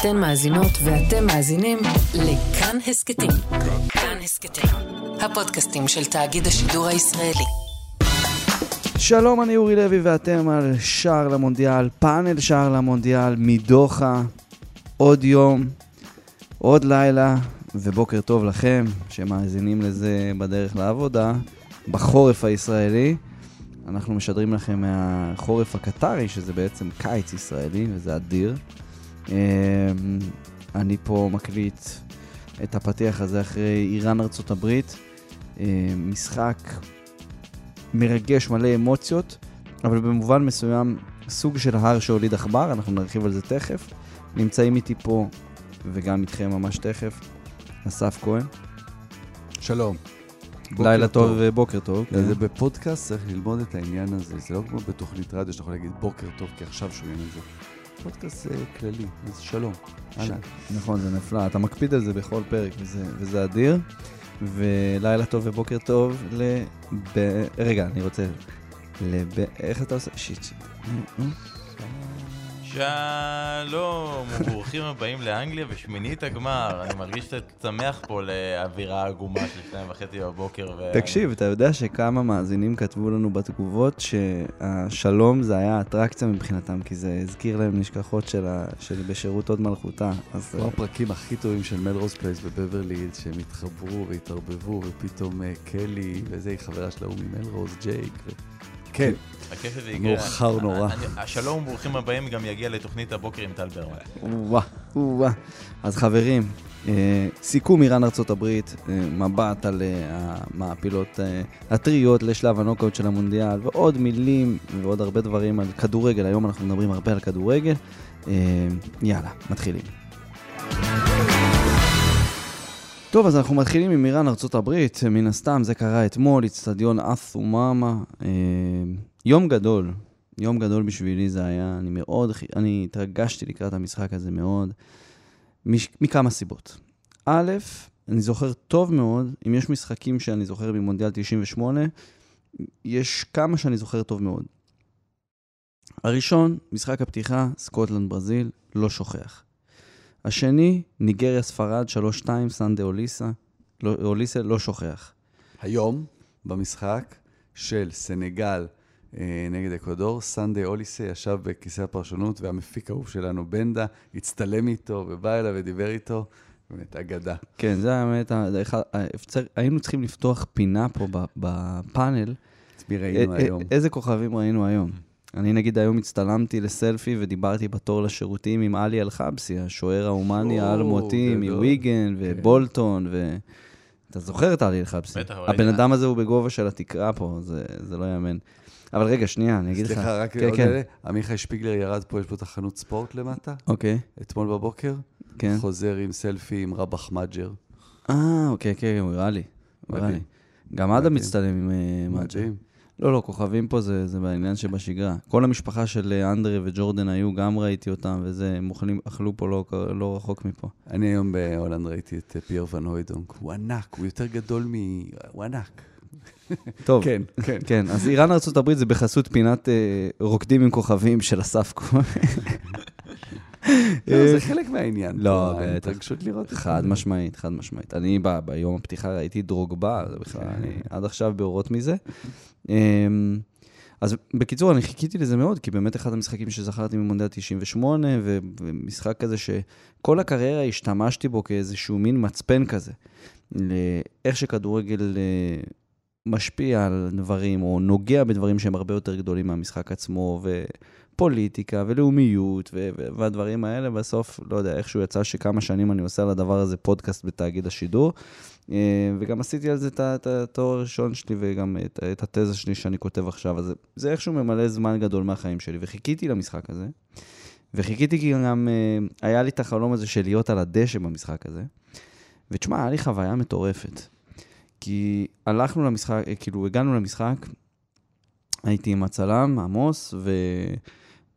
אתן מאזינות ואתם מאזינים לכאן הסכתים. כאן הסכתים, הפודקאסטים של תאגיד השידור הישראלי. שלום, אני אורי לוי ואתם על שער למונדיאל, פאנל שער למונדיאל מדוחה. עוד יום, עוד לילה, ובוקר טוב לכם שמאזינים לזה בדרך לעבודה, בחורף הישראלי. אנחנו משדרים לכם מהחורף הקטרי, שזה בעצם קיץ ישראלי, וזה אדיר. אמ, אני פה מקליט את הפתיח הזה אחרי איראן ארצות הברית. אמ, משחק מרגש, מלא אמוציות, אבל במובן מסוים סוג של הר שהוליד עכבר, אנחנו נרחיב על זה תכף. נמצאים איתי פה, וגם איתכם ממש תכף, אסף כהן. שלום. לילה טוב ובוקר טוב. כן. זה בפודקאסט צריך ללמוד את העניין הזה, זה לא כמו בתוכנית רדיו שאתה יכול להגיד בוקר טוב, כי עכשיו שומעים את זה. פודקאסט אה, כללי, אז שלום. אהלן. נכון, זה נפלא. אתה מקפיד על זה בכל פרק, וזה, וזה אדיר. ולילה טוב ובוקר טוב ל... ב... רגע, אני רוצה... לב... איך אתה עושה? שיט, שיט. שלום, וברוכים הבאים לאנגליה ושמינית הגמר. אני מרגיש שאתה צמח פה לאווירה עגומה של שתיים וחצי בבוקר. ו... תקשיב, אתה יודע שכמה מאזינים כתבו לנו בתגובות שהשלום זה היה אטרקציה מבחינתם, כי זה הזכיר להם נשכחות של, ה... של בשירות הוד מלכותה. אז... כמו הפרקים הכי טובים של מלרוז פלייס בבברלי, שהם התחברו והתערבבו, ופתאום אה, קלי, וזה, היא חברה שלה הוא ממלרוז, ג'ייק. ו... כן. הכיף יקרה. מאוחר נורא. השלום וברוכים הבאים גם יגיע לתוכנית הבוקר עם טל ברמן. וואה, וואה. אז חברים, אה, סיכום איראן ארצות הברית, אה, מבט על אה, המעפילות הטריות לשלב הנוקאוט של המונדיאל, ועוד מילים ועוד הרבה דברים על כדורגל. היום אנחנו מדברים הרבה על כדורגל. יאללה, מתחילים. טוב, אז אנחנו מתחילים עם איראן הברית. מן הסתם, זה קרה אתמול, אצטדיון אסומאמה. אה, יום גדול, יום גדול בשבילי זה היה, אני מאוד, אני התרגשתי לקראת המשחק הזה מאוד, מש, מכמה סיבות. א', אני זוכר טוב מאוד, אם יש משחקים שאני זוכר ממונדיאל 98, יש כמה שאני זוכר טוב מאוד. הראשון, משחק הפתיחה, סקוטלנד ברזיל, לא שוכח. השני, ניגריה ספרד, 3-2, סאנדיי אוליסה, לא, אוליסה, לא שוכח. היום, במשחק של סנגל אה, נגד אקוודור, סאנדיי אוליסה ישב בכיסא הפרשנות, והמפיק האהוב שלנו, בנדה, הצטלם איתו ובא אליו ודיבר איתו. באמת, אגדה. כן, זה האמת, ה- זה אחד- ה- אפשר- היינו צריכים לפתוח פינה פה בפאנל. את מי ראינו היום? איזה כוכבים ראינו היום? אני נגיד היום הצטלמתי לסלפי ודיברתי בתור לשירותים עם עלי אלחבסי, השוער ההומני האלמותי. מוויגן ובולטון, ו... אתה זוכר את עלי אלחבסי? בטח, אבל הבן אדם הזה הוא בגובה של התקרה פה, זה, זה לא יאמן. אבל רגע, שנייה, אני אגיד לך. סליחה, רק כן, עוד כן. אלה. עמיחי שפיגלר ירד פה, יש פה תחנות ספורט למטה, אוקיי, אתמול בבוקר. כן. חוזר עם סלפי עם רבח מג'ר. אה, אוקיי, כן, הוא הראה לי. הוא הראה לי. גם אדם. מצטלם עם אה, מג'ה. מדהים. לא, לא, כוכבים פה זה, זה בעניין שבשגרה. כל המשפחה של אה, אנדרי וג'ורדן איו, גם ראיתי אותם, וזה, הם אוכלים, אכלו פה לא, לא רחוק מפה. אני היום בהולנד ראיתי את אה, פייר ואן הויידונק. הוא ענק, הוא יותר גדול מ... הוא ענק. טוב, כן, כן. כן, אז איראן ארה"ב זה בחסות פינת אה, רוקדים עם כוכבים של אסף כהן. לא, זה חלק מהעניין. לא, בטח. ההתרגשות לראות את חד זה. משמעית, חד משמעית. אני ביום הפתיחה ראיתי דרוגבה, זה בכלל, אני עד עכשיו באורות מזה. אמ, אז בקיצור, אני חיכיתי לזה מאוד, כי באמת אחד המשחקים שזכרתי ממונדיאל 98, ו- ומשחק כזה שכל הקריירה השתמשתי בו כאיזשהו מין מצפן כזה, לאיך שכדורגל אה, משפיע על דברים, או נוגע בדברים שהם הרבה יותר גדולים מהמשחק עצמו, ופוליטיקה, ולאומיות, ו- ו- והדברים האלה, בסוף, לא יודע, איכשהו יצא שכמה שנים אני עושה על הדבר הזה פודקאסט בתאגיד השידור. אה, וגם עשיתי על זה את התואר הראשון שלי וגם את, את התזה שלי שאני כותב עכשיו, אז זה, זה איכשהו ממלא זמן גדול מהחיים שלי, וחיכיתי למשחק הזה, וחיכיתי כי גם אה, היה לי את החלום הזה של להיות על הדשא במשחק הזה, ותשמע, היה לי חוויה מטורפת, כי הלכנו למשחק, אה, כאילו הגענו למשחק, הייתי עם הצלם, עמוס,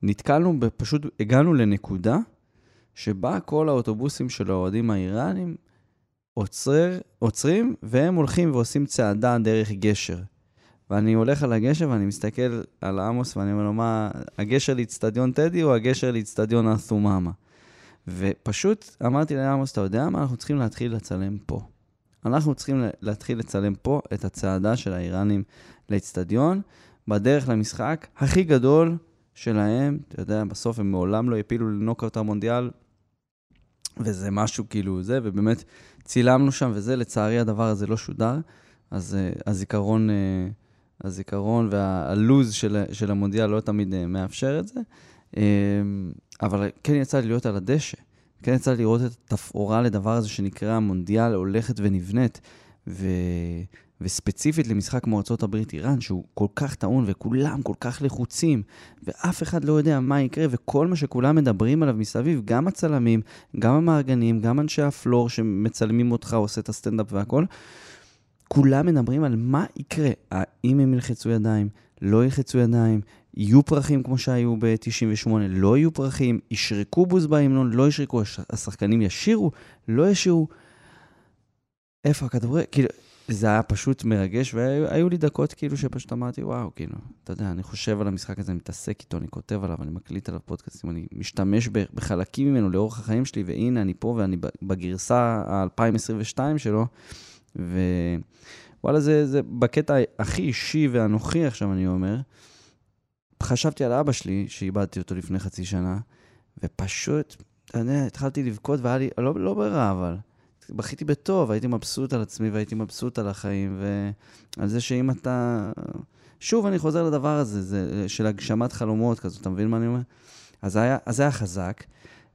ונתקלנו, פשוט הגענו לנקודה שבה כל האוטובוסים של האוהדים האיראנים עוצר, עוצרים, והם הולכים ועושים צעדה דרך גשר. ואני הולך על הגשר ואני מסתכל על עמוס ואני אומר לו, מה, הגשר לאצטדיון טדי או הגשר לאצטדיון אסומאמה? ופשוט אמרתי לעמוס, אתה יודע מה? אנחנו צריכים להתחיל לצלם פה. אנחנו צריכים להתחיל לצלם פה את הצעדה של האיראנים לאצטדיון, בדרך למשחק הכי גדול שלהם, אתה יודע, בסוף הם מעולם לא יפילו לנוקאוט המונדיאל, וזה משהו כאילו זה, ובאמת צילמנו שם וזה, לצערי הדבר הזה לא שודר, אז uh, הזיכרון, uh, הזיכרון והלוז של, של המונדיאל לא תמיד uh, מאפשר את זה, uh, אבל כן יצא לי להיות על הדשא, כן יצא לי לראות את התפאורה לדבר הזה שנקרא המונדיאל הולכת ונבנית, ו... וספציפית למשחק כמו ארה"ב-איראן, שהוא כל כך טעון וכולם כל כך לחוצים, ואף אחד לא יודע מה יקרה, וכל מה שכולם מדברים עליו מסביב, גם הצלמים, גם המארגנים, גם אנשי הפלור שמצלמים אותך, עושה את הסטנדאפ והכל, כולם מדברים על מה יקרה. האם הם ילחצו ידיים, לא ילחצו ידיים, יהיו פרחים כמו שהיו ב-98, לא יהיו פרחים, ישרקו בוז בהמנון, לא ישרקו, השחקנים ישירו, לא ישירו. איפה הכדורגל? כאילו, זה היה פשוט מרגש, והיו לי דקות כאילו שפשוט אמרתי, וואו, כאילו, אתה יודע, אני חושב על המשחק הזה, אני מתעסק איתו, אני כותב עליו, אני מקליט עליו פודקאסטים, אני משתמש בחלקים ממנו לאורך החיים שלי, והנה, אני פה ואני בגרסה ה-2022 שלו, ווואלה, זה, זה בקטע הכי אישי ואנוכי, עכשיו אני אומר, חשבתי על אבא שלי, שאיבדתי אותו לפני חצי שנה, ופשוט, אתה יודע, התחלתי לבכות, והיה לי, לא, לא ברירה, אבל... בכיתי בטוב, הייתי מבסוט על עצמי והייתי מבסוט על החיים, ועל זה שאם אתה... שוב, אני חוזר לדבר הזה, זה של הגשמת חלומות כזאת, אתה מבין מה אני אומר? אז זה היה, אז היה חזק,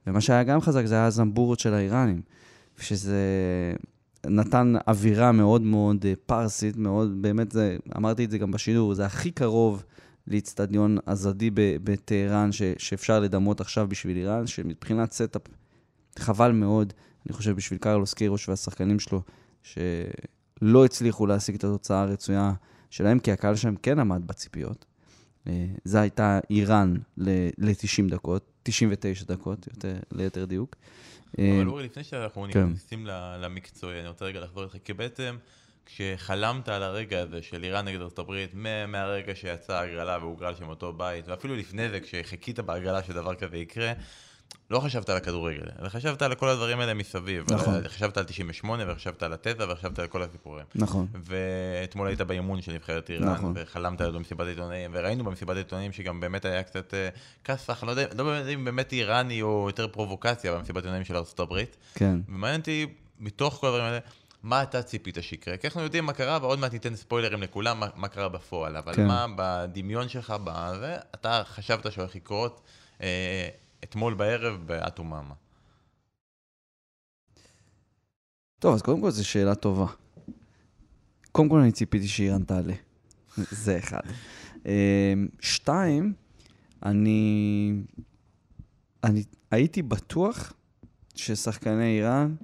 ומה שהיה גם חזק זה היה הזמבורות של האיראנים, שזה נתן אווירה מאוד מאוד אה, פרסית, מאוד, באמת, זה, אמרתי את זה גם בשידור, זה הכי קרוב לאיצטדיון אזאדי בטהרן שאפשר לדמות עכשיו בשביל איראן, שמבחינת setup, חבל מאוד אני חושב בשביל קרלוס קירוש והשחקנים שלו, שלא הצליחו להשיג את התוצאה הרצויה שלהם, כי הקהל שלהם כן עמד בציפיות. אה, זו הייתה איראן ל-90 דקות, 99 דקות, יותר, ליתר דיוק. אה, אבל אורי, לפני שאנחנו כן. נכנסים למקצועי, אני רוצה רגע לחזור איתך, כי בעצם כשחלמת על הרגע הזה של איראן נגד ארצות הברית, מהרגע שיצאה הגרלה והוגרל שם אותו בית, ואפילו לפני זה, כשחיכית בהגרלה שדבר כזה יקרה, לא חשבת על הכדורגל, אלא חשבת על כל הדברים האלה מסביב. נכון. חשבת על 98, וחשבת על התזה, וחשבת על כל הסיפורים. נכון. ואתמול היית באימון של נבחרת איראן, נכון. וחלמת על זה במסיבת עיתונאים, וראינו במסיבת עיתונאים שגם באמת היה קצת uh, כסח, לא יודע, לא אם באמת איראני או יותר פרובוקציה במסיבת עיתונאים של ארה"ב. כן. ומעניין אותי, מתוך כל הדברים האלה, מה אתה ציפית שיקרה? כי אנחנו יודעים מה קרה, ועוד מעט ניתן ספוילרים לכולם, מה, מה קרה בפועל, אבל כן. מה בדמיון שלך, בזה, אתה חשבת שהולך לקרות, אה, אתמול בערב באטומאמה? טוב, אז קודם כל זו שאלה טובה. קודם כל אני ציפיתי שאיראן תעלה. זה אחד. אמ, שתיים, אני... אני הייתי בטוח ששחקני איראן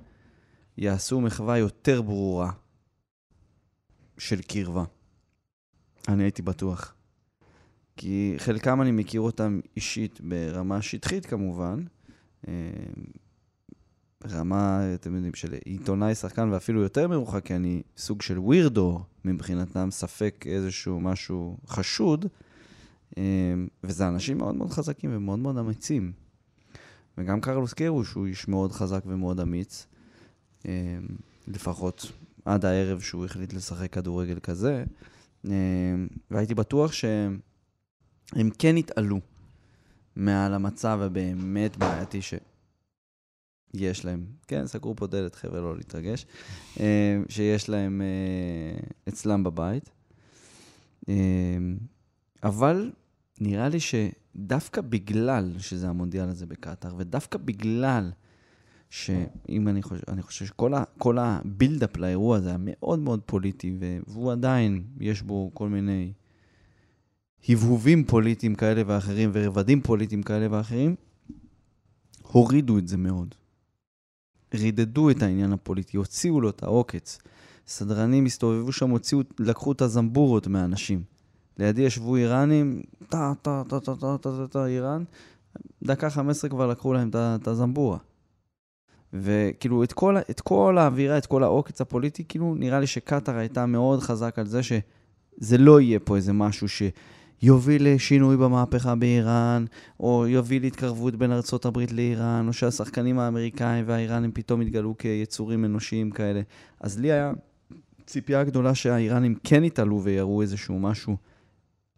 יעשו מחווה יותר ברורה של קרבה. אני הייתי בטוח. כי חלקם אני מכיר אותם אישית ברמה שטחית כמובן, אה, רמה, אתם יודעים, של עיתונאי, שחקן, ואפילו יותר מרוחק, כי אני סוג של ווירדו מבחינתם, ספק איזשהו משהו חשוד, אה, וזה אנשים מאוד מאוד חזקים ומאוד מאוד אמיצים. וגם קרלוס קרוש הוא איש מאוד חזק ומאוד אמיץ, אה, לפחות עד הערב שהוא החליט לשחק כדורגל כזה, והייתי בטוח שהם... הם כן התעלו מעל המצב הבאמת בעייתי שיש להם. כן, סגרו פה דלת, חבר'ה, לא להתרגש. אה, שיש להם אה, אצלם בבית. אה, אבל נראה לי שדווקא בגלל שזה המונדיאל הזה בקטאר, ודווקא בגלל שאם אני חושב, אני חושב שכל הבילדאפ לאירוע הזה היה מאוד מאוד פוליטי, והוא עדיין, יש בו כל מיני הבהובים פוליטיים כאלה ואחרים ורבדים פוליטיים כאלה ואחרים, הורידו את זה מאוד. רידדו את העניין הפוליטי, הוציאו לו את העוקץ. סדרנים הסתובבו שם, הוציאו, לקחו את הזמבורות מהאנשים. לידי ישבו איראנים, טה, טה, טה, טה, טה, טה, טה, טה, איראן, דקה 15 כבר לקחו להם את הזמבורה. וכאילו, את כל, את כל האווירה, את כל העוקץ הפוליטי, כאילו, נראה לי שקטאר הייתה מאוד חזק על זה שזה לא יהיה פה איזה משהו ש... יוביל לשינוי במהפכה באיראן, או יוביל להתקרבות בין ארצות הברית לאיראן, או שהשחקנים האמריקאים והאיראנים פתאום יתגלו כיצורים אנושיים כאלה. אז לי היה ציפייה גדולה שהאיראנים כן יתעלו ויראו איזשהו משהו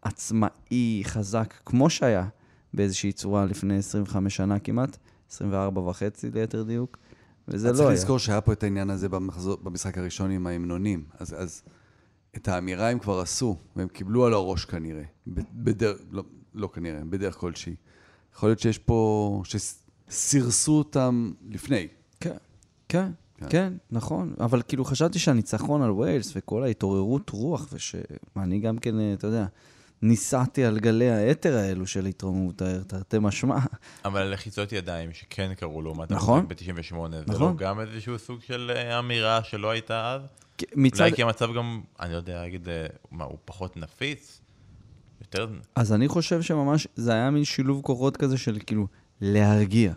עצמאי, חזק, כמו שהיה באיזושהי צורה לפני 25 שנה כמעט, 24 וחצי ליתר דיוק, וזה לא היה. צריך לזכור שהיה פה את העניין הזה במחזור, במשחק הראשון עם ההמנונים. אז, אז את האמירה הם כבר עשו, והם קיבלו על הראש כנראה. בדרך, לא, לא כנראה, בדרך כלשהי. יכול להיות שיש פה, שסירסו אותם לפני. כן, כן. כן. כן, נכון. אבל כאילו חשבתי שהניצחון על ויילס וכל ההתעוררות רוח, ושאני גם כן, אתה יודע, ניסעתי על גלי האתר האלו של התרוממות תרתי משמע. אבל לחיצות ידיים שכן קרו לעומת נכון. ב-98, נכון. זה לא גם איזשהו סוג של אה, אמירה שלא הייתה אז? מצד... אולי כי המצב גם, אני לא יודע להגיד, אה, מה, הוא פחות נפיץ? יותר... אז אני חושב שממש, זה היה מין שילוב כוחות כזה של כאילו, להרגיע.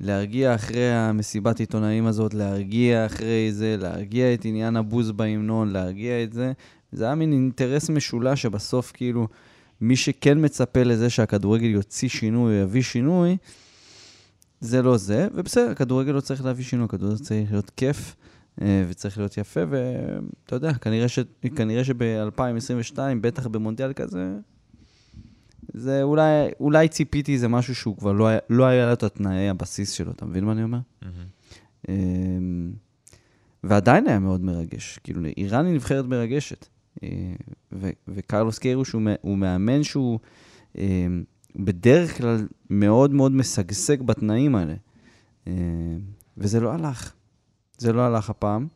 להרגיע אחרי המסיבת עיתונאים הזאת, להרגיע אחרי זה, להרגיע את עניין הבוז בהמנון, להרגיע את זה. זה היה מין אינטרס משולש שבסוף כאילו, מי שכן מצפה לזה שהכדורגל יוציא שינוי, יביא שינוי, זה לא זה, ובסדר, הכדורגל לא צריך להביא שינוי, הכדורגל צריך להיות כיף. אה, וצריך להיות יפה, ואתה יודע, כנראה, ש... כנראה שב-2022, בטח במונדיאל כזה, זה אולי, אולי ציפיתי זה משהו שהוא כבר לא היה, לא היה לו את התנאי הבסיס שלו, אתה מבין מה אני אומר? Mm-hmm. ועדיין היה מאוד מרגש. כאילו, איראן היא נבחרת מרגשת. אה, ו- וקרלוס קיירוש הוא, הוא מאמן שהוא אה, בדרך כלל מאוד מאוד משגשג בתנאים האלה. וזה לא הלך. זה לא הלך הפעם.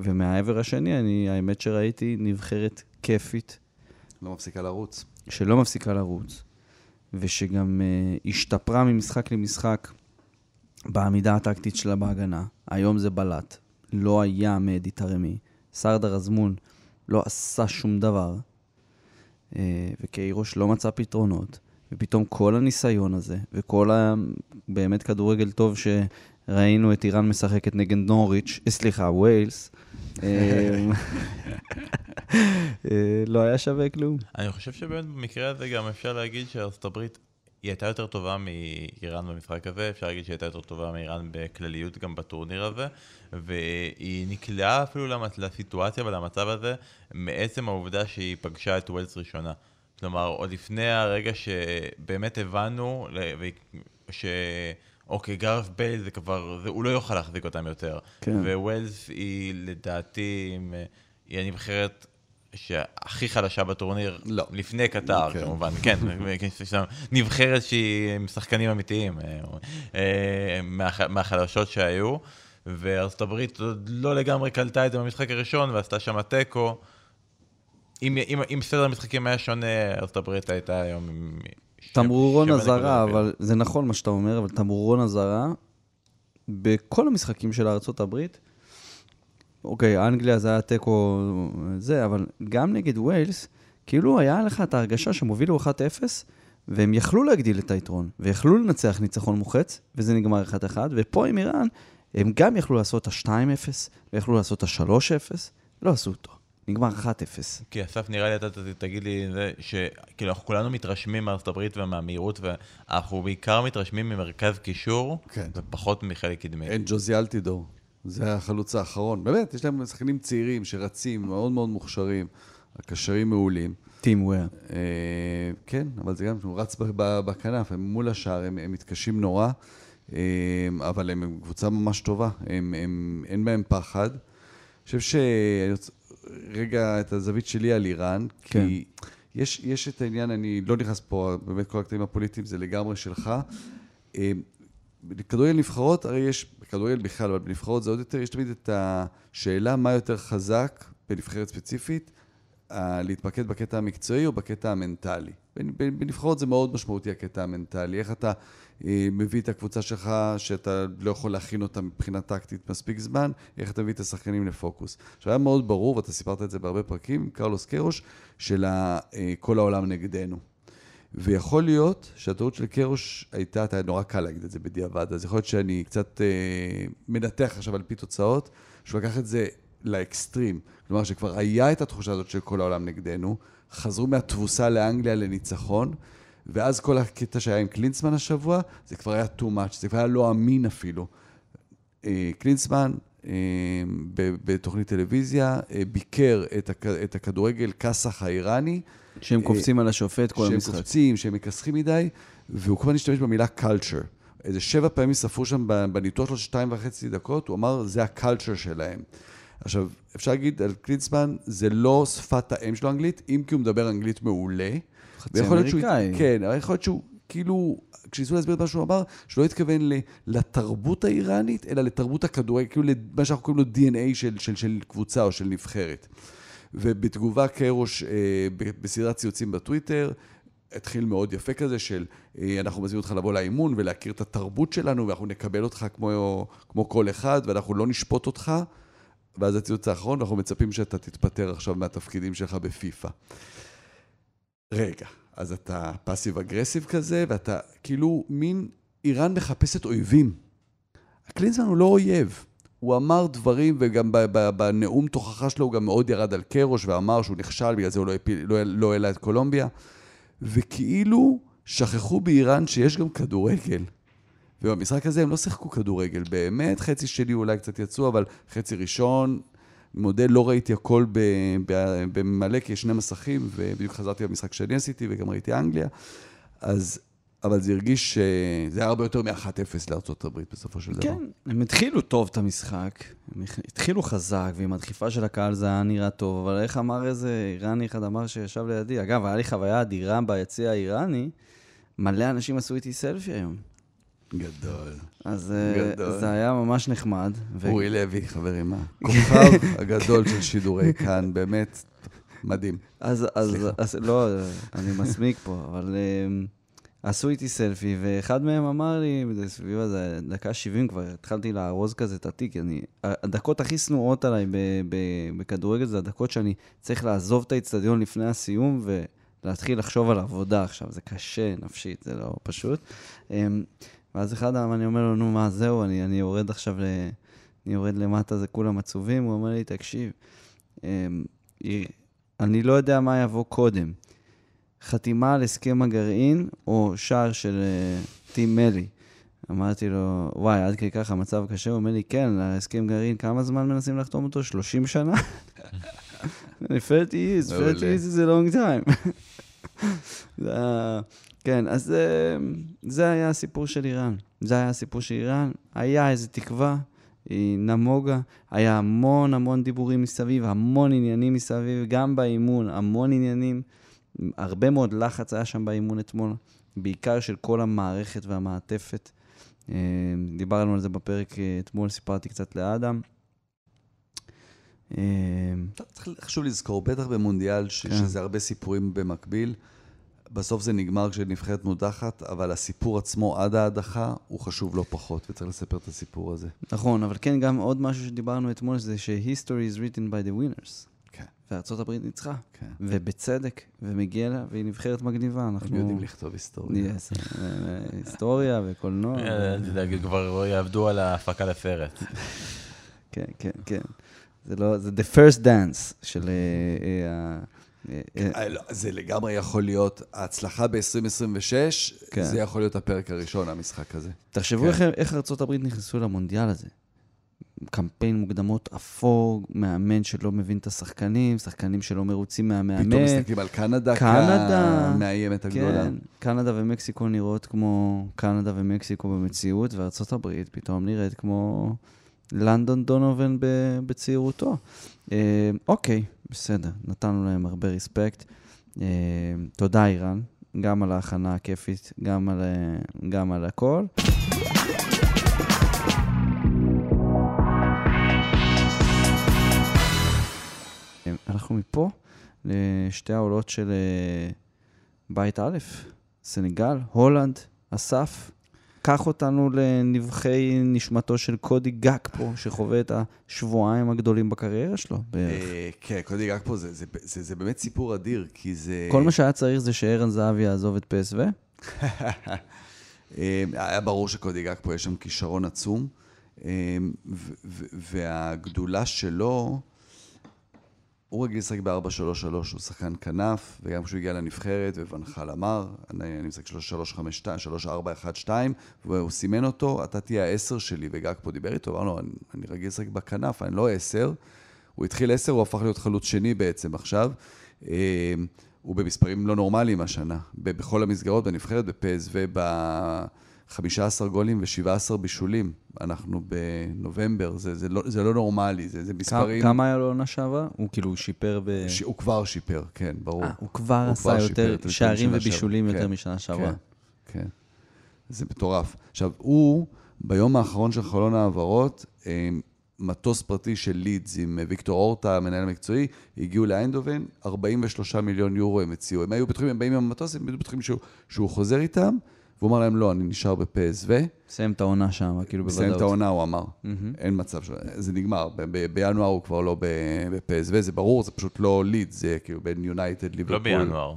ומהעבר השני, אני, האמת שראיתי נבחרת כיפית, לא מפסיקה לרוץ. שלא מפסיקה לרוץ, ושגם uh, השתפרה ממשחק למשחק בעמידה הטקטית שלה בהגנה. היום זה בלט. לא היה מאדי תרמי. סרדר אזמון לא עשה שום דבר, uh, וקיירוש לא מצא פתרונות. ופתאום כל הניסיון הזה, וכל ה... באמת כדורגל טוב שראינו את איראן משחקת נגד נוריץ', אה, סליחה, ויילס, אה, לא היה שווה כלום. אני חושב שבאמת במקרה הזה גם אפשר להגיד שארצות הברית היא הייתה יותר טובה מאיראן במשחק הזה, אפשר להגיד שהיא הייתה יותר טובה מאיראן בכלליות גם בטורניר הזה, והיא נקלעה אפילו לסיטואציה ולמצב הזה מעצם העובדה שהיא פגשה את ווילס ראשונה. כלומר, עוד לפני הרגע שבאמת הבנו ש... אוקיי, גארף בייל זה כבר, זה, הוא לא יוכל להחזיק אותם יותר. כן. וווילס היא לדעתי, היא הנבחרת שהכי חלשה בטורניר, לא. לפני קטר, כן. כמובן, כן, נבחרת שהיא עם שחקנים אמיתיים, אה, אה, מהח, מהחלשות שהיו, וארצות הברית עוד לא לגמרי קלטה את זה במשחק הראשון, ועשתה שם תיקו. אם, אם, אם סדר המשחקים היה שונה, ארצות הברית הייתה היום עם... תמרורון אזהרה, אבל זה נכון מה שאתה אומר, אבל תמרורון אזהרה, בכל המשחקים של ארצות הברית, אוקיי, אנגליה זה היה תיקו זה, אבל גם נגד ווילס, כאילו היה לך את ההרגשה שהם הובילו 1-0, והם יכלו להגדיל את היתרון, ויכלו לנצח ניצחון מוחץ, וזה נגמר 1-1, ופה עם איראן, הם גם יכלו לעשות את ה-2-0, ויכלו לעשות את ה-3-0, לא עשו אותו. נגמר 1-0. כי אסף, נראה לי אתה תגיד לי זה, שכאילו אנחנו כולנו מתרשמים מארצות הברית ומהמהירות, ואנחנו בעיקר מתרשמים ממרכז קישור, כן. ופחות מחלק קדמי. אין ג'וזי אלטידור. זה החלוץ האחרון. באמת, יש להם שחקנים צעירים שרצים, מאוד מאוד מוכשרים, הקשרים מעולים. טים וויר. אה, כן, אבל זה גם, הוא רץ בכנף, הם מול השער, הם, הם מתקשים נורא, אה, אבל הם קבוצה ממש טובה, הם, הם, אין בהם פחד. אני חושב ש... רגע, את הזווית שלי על איראן, כן. כי יש, יש את העניין, אני לא נכנס פה, באמת כל הקטעים הפוליטיים זה לגמרי שלך. אה, בכדורגל נבחרות, הרי יש, בכדורגל בכלל, אבל בנבחרות זה עוד יותר, יש תמיד את השאלה מה יותר חזק בנבחרת ספציפית, להתמקד בקטע המקצועי או בקטע המנטלי. בנבחרות זה מאוד משמעותי הקטע המנטלי, איך אתה אה, מביא את הקבוצה שלך, שאתה לא יכול להכין אותה מבחינה טקטית מספיק זמן, איך אתה מביא את השחקנים לפוקוס. עכשיו היה מאוד ברור, ואתה סיפרת את זה בהרבה פרקים, קרלוס קרוש, של אה, כל העולם נגדנו. ויכול להיות שהטעות של קרוש הייתה, אתה נורא קל להגיד את זה בדיעבד, אז יכול להיות שאני קצת אה, מנתח עכשיו על פי תוצאות, שהוא לקח את זה לאקסטרים. כלומר, שכבר היה את התחושה הזאת של כל העולם נגדנו, חזרו מהתבוסה לאנגליה לניצחון, ואז כל הקטע שהיה עם קלינצמן השבוע, זה כבר היה too much, זה כבר היה לא אמין אפילו. אה, קלינצמן, אה, בתוכנית טלוויזיה, אה, ביקר את הכדורגל כסח האיראני. שהם קופצים על השופט כל המשחק. שהם קופצים, שהם מכסחים מדי, והוא כבר השתמש במילה culture. איזה שבע פעמים ספרו שם בניתוח שלו שתיים וחצי דקות, הוא אמר, זה הקלצ'ר שלהם. עכשיו, אפשר להגיד על קלינסמן, זה לא שפת האם שלו אנגלית, אם כי הוא מדבר אנגלית מעולה. חצי אמריקאי. שהוא, כן, אבל יכול להיות שהוא, כאילו, כשניסו להסביר את מה שהוא אמר, שהוא לא התכוון לתרבות האיראנית, אלא לתרבות הכדורגל, כאילו למה שאנחנו קוראים לו DNA של, של, של קבוצה או של נבחרת. ובתגובה קרוש אה, בסדרת ציוצים בטוויטר, התחיל מאוד יפה כזה של אה, אנחנו מזמינים אותך לבוא לאימון ולהכיר את התרבות שלנו ואנחנו נקבל אותך כמו, כמו כל אחד ואנחנו לא נשפוט אותך. ואז הציוץ האחרון, אנחנו מצפים שאתה תתפטר עכשיו מהתפקידים שלך בפיפ"א. רגע, אז אתה פאסיב אגרסיב כזה, ואתה כאילו מין, איראן מחפשת אויבים. הקלינזמן הוא לא אויב. הוא אמר דברים, וגם בנאום תוכחה שלו הוא גם מאוד ירד על קרוש, ואמר שהוא נכשל, בגלל זה הוא לא, הפיל, לא, לא העלה את קולומביה. וכאילו שכחו באיראן שיש גם כדורגל. ובמשחק הזה הם לא שיחקו כדורגל, באמת, חצי שני אולי קצת יצאו, אבל חצי ראשון, מודה, לא ראיתי הכל במלא, כי יש שני מסכים, ובדיוק חזרתי במשחק שאני עשיתי, וגם ראיתי אנגליה, אז... אבל זה הרגיש שזה היה הרבה יותר מ-1-0 לארה"ב בסופו של דבר. כן, הם התחילו טוב את המשחק, הם התחילו חזק, ועם הדחיפה של הקהל זה היה נראה טוב, אבל איך אמר איזה איראני אחד אמר שישב לידי? אגב, היה לי חוויה אדירה ביציע האיראני, מלא אנשים עשו איתי סלפי היום. גדול. אז אה, גדול. זה היה ממש נחמד. אורי ו... לוי, חברים, מה? כוכב הגדול של שידורי כאן, באמת מדהים. אז, אז, אז לא, אני מסמיק פה, אבל um, עשו איתי סלפי, ואחד מהם אמר לי, סביב איזה דקה 70 כבר, התחלתי לארוז כזה את התיק, אני, הדקות הכי שנואות עליי בכדורגל זה הדקות שאני צריך לעזוב את האצטדיון לפני הסיום, ולהתחיל לחשוב על עבודה עכשיו, זה קשה נפשית, זה לא פשוט. ואז אחד אני אומר לו, נו, מה, זהו, אני, אני יורד עכשיו, ל... אני יורד למטה, זה כולם עצובים. הוא אומר לי, תקשיב, אמ, אני לא יודע מה יבוא קודם, חתימה על הסכם הגרעין או שער של אה, טים מלי. אמרתי לו, וואי, עד כדי ככה המצב קשה? הוא אומר לי, כן, להסכם גרעין, כמה זמן מנסים לחתום אותו? 30 שנה? אני felt easy, felt easy זה long time. זה היה... כן, אז אה, זה היה הסיפור של איראן. זה היה הסיפור של איראן. היה איזו תקווה, היא נמוגה, היה המון המון דיבורים מסביב, המון עניינים מסביב, גם באימון, המון עניינים. הרבה מאוד לחץ היה שם באימון אתמול, בעיקר של כל המערכת והמעטפת. אה, דיברנו על זה בפרק אה, אתמול, סיפרתי קצת לאדם. חשוב לזכור, בטח במונדיאל, כן. שזה הרבה סיפורים במקביל. בסוף זה נגמר כשנבחרת מודחת, אבל הסיפור עצמו עד ההדחה הוא חשוב לא פחות, וצריך לספר את הסיפור הזה. נכון, אבל כן, גם עוד משהו שדיברנו אתמול, זה ש-history is written by the winners. כן. וארצות הברית ניצחה. כן. ובצדק, ומגיע לה, והיא נבחרת מגניבה. אנחנו... יודעים לכתוב היסטוריה. Yes, היסטוריה וקולנוע. תדאג, כבר יעבדו על ההפקה לסרט. כן, כן, כן. זה לא, זה the first dance של... אה, אה, אה, לא, זה לגמרי יכול להיות, ההצלחה ב-2026, כן. זה יכול להיות הפרק הראשון, המשחק הזה. תחשבו כן. איך, איך ארה"ב נכנסו למונדיאל הזה. קמפיין מוקדמות אפור, מאמן שלא מבין את השחקנים, שחקנים שלא מרוצים מהמאמן. פתאום מסתכלים על קנדה, קנדה כמאיימת הגדולה. כן, קנדה ומקסיקו נראות כמו קנדה ומקסיקו במציאות, וארה"ב פתאום נראית כמו לנדון דונובן בצעירותו. אה, אוקיי, בסדר, נתנו להם הרבה רספקט. אה, תודה, איראן, גם על ההכנה הכיפית, גם על, אה, גם על הכל. אנחנו מפה לשתי העולות של בית א', סנגל, הולנד, אסף, קח אותנו לנבכי נשמתו של קודי גאקפו, שחווה את השבועיים הגדולים בקריירה שלו בערך. אה, כן, קודי גאקפו זה, זה, זה, זה באמת סיפור אדיר, כי זה... כל מה שהיה צריך זה שערן זהבי יעזוב את פ.ס.וו. אה, היה ברור שקודי גאקפו יש שם כישרון עצום. ו- והגדולה שלו, הוא רגיל לשחק ב-4-3-3, הוא שחקן כנף, וגם כשהוא הגיע לנבחרת, ואן חאל אמר, אני אני משחק 3-3-5-2, 3-4-1-2, והוא סימן אותו, אתה תהיה העשר שלי, וגג פה דיבר איתו, אמר לו, אני, אני רגיל לשחק בכנף, אני לא עשר. הוא התחיל עשר, הוא הפך להיות חלוץ שני בעצם עכשיו. אמ, הוא במספרים לא נורמליים השנה, בכל המסגרות, בנבחרת, בפסו, ב-15 גולים ו-17 בישולים. אנחנו בנובמבר, זה, זה, לא, זה לא נורמלי, זה, זה מספרים... כמה היה לו עונה שעברה? הוא כאילו שיפר ב... ש... הוא כבר שיפר, כן, ברור. אה, הוא כבר הוא עשה כבר שיפר יותר שערים ובישולים שעברה. יותר כן, משנה שעברה. כן, כן. זה מטורף. עכשיו, הוא, ביום האחרון של חלון ההעברות, אה, מטוס פרטי של לידס עם אה, ויקטור אורטה, המנהל המקצועי, הגיעו לאיינדובן, 43 מיליון יורו הם הציעו. הם היו בטוחים, הם באים עם המטוס, הם היו בטוחים שהוא, שהוא חוזר איתם, והוא אמר להם, לא, אני נשאר בפסו. סיים את העונה שם, כאילו בוודאות. מסיים את העונה, הוא אמר. מהמם. אין מצב, ש... זה נגמר. ב- ב- בינואר הוא כבר לא בפסו, זה ברור, זה פשוט לא לידס, זה כאילו בין יונייטד, לא ליברפול. בינואר.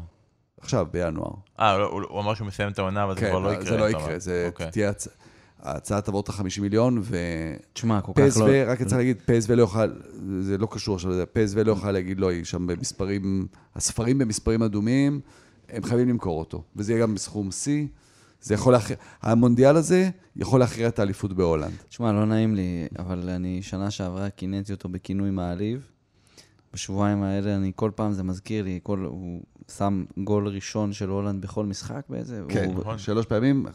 עכשיו, בינואר. אה, לא, הוא הוא אמר שהוא מסיים את העונה, אבל זה כן, כבר לא יקרה. זה לא. יקרה, זה אוקיי. תהיה הצ- ההצעה תעבור את ה-50 מיליון, תשמע, כל כך לא... רק צריך להגיד, פסו לא יוכל, זה לא קשור עכשיו לזה, פסו לא יוכל להגיד, לא, היא שם במספרים, הספרים במספרים אדומים, הם חייבים למכור אותו, וזה יהיה גם בסכום שיא. זה יכול להכריע, המונדיאל הזה יכול להכריע את האליפות בהולנד. תשמע, לא נעים לי, אבל אני שנה שעברה קינאתי אותו בכינוי מעליב. בשבועיים האלה, אני כל פעם, זה מזכיר לי, כל, הוא שם גול ראשון של הולנד בכל משחק באיזה... כן, הוא, נכון. שלוש פעמים, 1-0,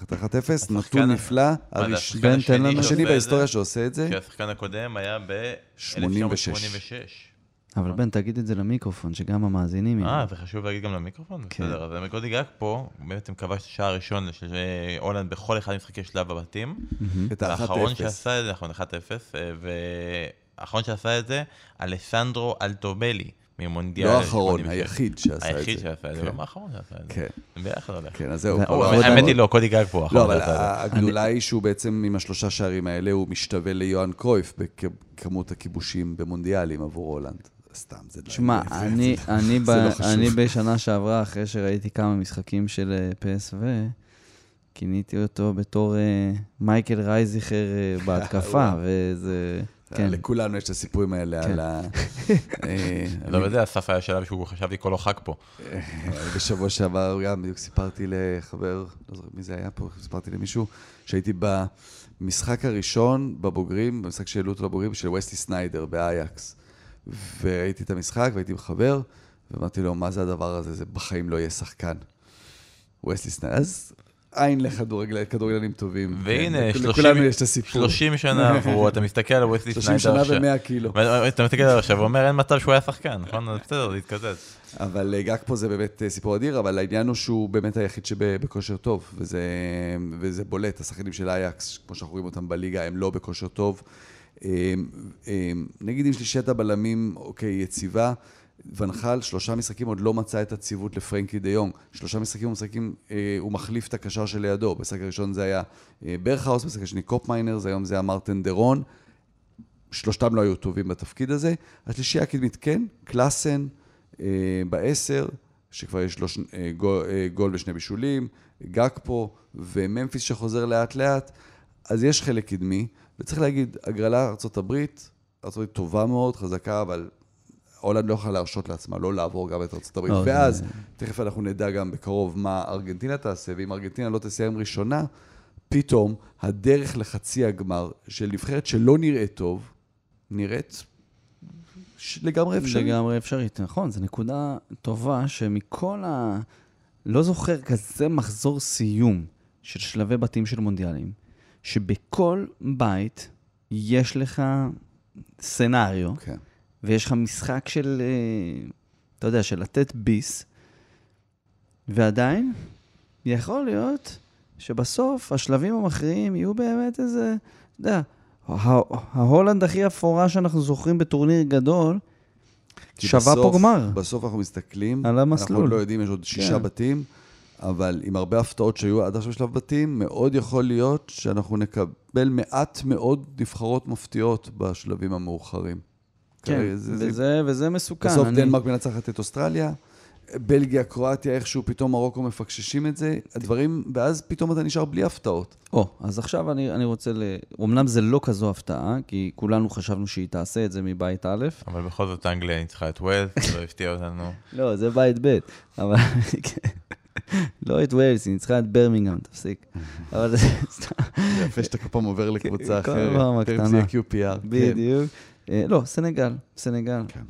השחקן- נתון נפלא, מה זה, הראש- השחקן בן, תן השני. שעושה את בהיסטוריה זה? שעושה את זה, שהשחקן הקודם היה86. ב-1986. אבל בן, תגיד את זה למיקרופון, שגם המאזינים. אה, זה חשוב להגיד גם למיקרופון? כן. בסדר, אז קודי גג פה, בעצם כבש את השער הראשון של אה, הולנד בכל אחד ממשחקי שלב הבתים. את האחרון ה-1-0. שעשה את זה, נכון, 1-0, אה, והאחרון שעשה את זה, אלסנדרו אלטובלי, ממונדיאל. לא האחרון, 86. היחיד שעשה את זה. היחיד שעשה את זה, כן. גם האחרון שעשה את זה. כן, ביחד הולך. כן, אז זהו. לא- האמת היא לא, קודי גג פה. לא, האחרון אבל הגדולה היא שהוא בעצם, עם השלושה שערים האלה, הוא משתווה ליוהאן קרויף בכמות הכיבושים במונדיאלים עבור הולנד. סתם, זה לא... תשמע, זה- אני, זה- אני, ב, זה לא. אני בשנה שעברה, אחרי שראיתי כמה משחקים של אה, PSV, כיניתי אותו בתור אה, מייקל רייזיכר אה, בהתקפה, וזה... כן. לכולנו יש את הסיפורים האלה כן. על ה... אה, לא יודע, אסף היה שלב שהוא חשב לקרוא לו חג פה. אה, בשבוע שעבר גם בדיוק סיפרתי לחבר, לא זוכר מי זה היה פה, סיפרתי למישהו, שהייתי במשחק הראשון בבוגרים, במשחק שהעלו אותו לבוגרים, של וסטי סניידר באייקס. וראיתי את המשחק והייתי עם חבר, ואמרתי לו, מה זה הדבר הזה? זה בחיים לא יהיה שחקן. וסטי סניידר. אז עין לכדורגלנים טובים. והנה, כן, 30 לכולנו יש את הסיפור. 30 שנה עברו, אתה מסתכל על וויסלי 30 שניידר שנה עכשיו. ו-100 קילו. אתה מסתכל עליו עכשיו ואומר, אין מצב שהוא היה שחקן, נכון? בסדר, זה התקזז. אבל אה, גג פה זה באמת אה, סיפור אדיר, אבל העניין הוא שהוא באמת היחיד שבכושר טוב, וזה, וזה בולט. השחקנים של אייקס, כמו שאנחנו רואים אותם בליגה, הם לא בכושר טוב. אה, אה, נגיד עם שלישיית הבלמים, אוקיי, יציבה, ונחל, שלושה משחקים עוד לא מצא את הצוות לפרנקי דה יונג. שלושה משחקים הוא משחקים, אה, הוא מחליף את הקשר שלידו. במשחק הראשון זה היה אה, ברכהאוז, במשחק השני קופמיינרס, היום זה היה מרטן דרון. שלושתם לא היו טובים בתפקיד הזה. השלישייה הקדמית כן, קלאסן אה, בעשר, שכבר יש לו שני, אה, גול, אה, גול ושני בישולים, גאקפו, וממפיס שחוזר לאט לאט, אז יש חלק קדמי, וצריך להגיד, הגרלה ארה"ב, ארה"ב טובה מאוד, חזקה, אבל הולנד לא יכולה להרשות לעצמה לא לעבור גם את ארה"ב. לא, זה- ואז, תכף אנחנו נדע גם בקרוב מה ארגנטינה תעשה, ואם ארגנטינה לא תסיים ראשונה, פתאום הדרך לחצי הגמר של נבחרת שלא נראית טוב, נראית לגמרי אפשרית. לגמרי אפשרית, נכון, זו נקודה טובה שמכל ה... לא זוכר כזה מחזור סיום של שלבי בתים של מונדיאלים, שבכל בית יש לך סצנריו, כן. ויש לך משחק של, אה, אתה יודע, של לתת ביס, ועדיין יכול להיות שבסוף השלבים המכריעים יהיו באמת איזה, אתה יודע, ההולנד הכי אפורה שאנחנו זוכרים בטורניר גדול, שווה בסוף- פה גמר. בסוף אנחנו מסתכלים, על המסלול. אנחנו עוד לא יודעים, יש עוד שישה כן. בתים, אבל עם הרבה הפתעות שהיו עד עכשיו בשלב בתים, מאוד יכול להיות שאנחנו נקבל מעט מאוד נבחרות מפתיעות בשלבים המאוחרים. כן, כרגע זה- זה- וזה, וזה מסוכן. בסוף אני- דנמרק מנצחת את אוסטרליה, בלגיה, קרואטיה, איכשהו פתאום מרוקו מפקששים את זה, הדברים, ואז פתאום אתה נשאר בלי הפתעות. או, אז עכשיו אני, אני רוצה ל... אמנם זה לא כזו הפתעה, כי כולנו חשבנו שהיא תעשה את זה מבית א', אבל בכל זאת אנגליה ניצחה את ווילס, לא הפתיע אותנו. לא, זה בית ב', אבל... לא את ווילס, היא ניצחה את ברמינגהם, תפסיק. אבל זה סתם, יפה שאתה כל פעם עובר לקבוצה כל אחרת. פעם תכף הקטנה. זה QPR. כן. בדיוק. אה, לא, סנגל, סנגל. כן.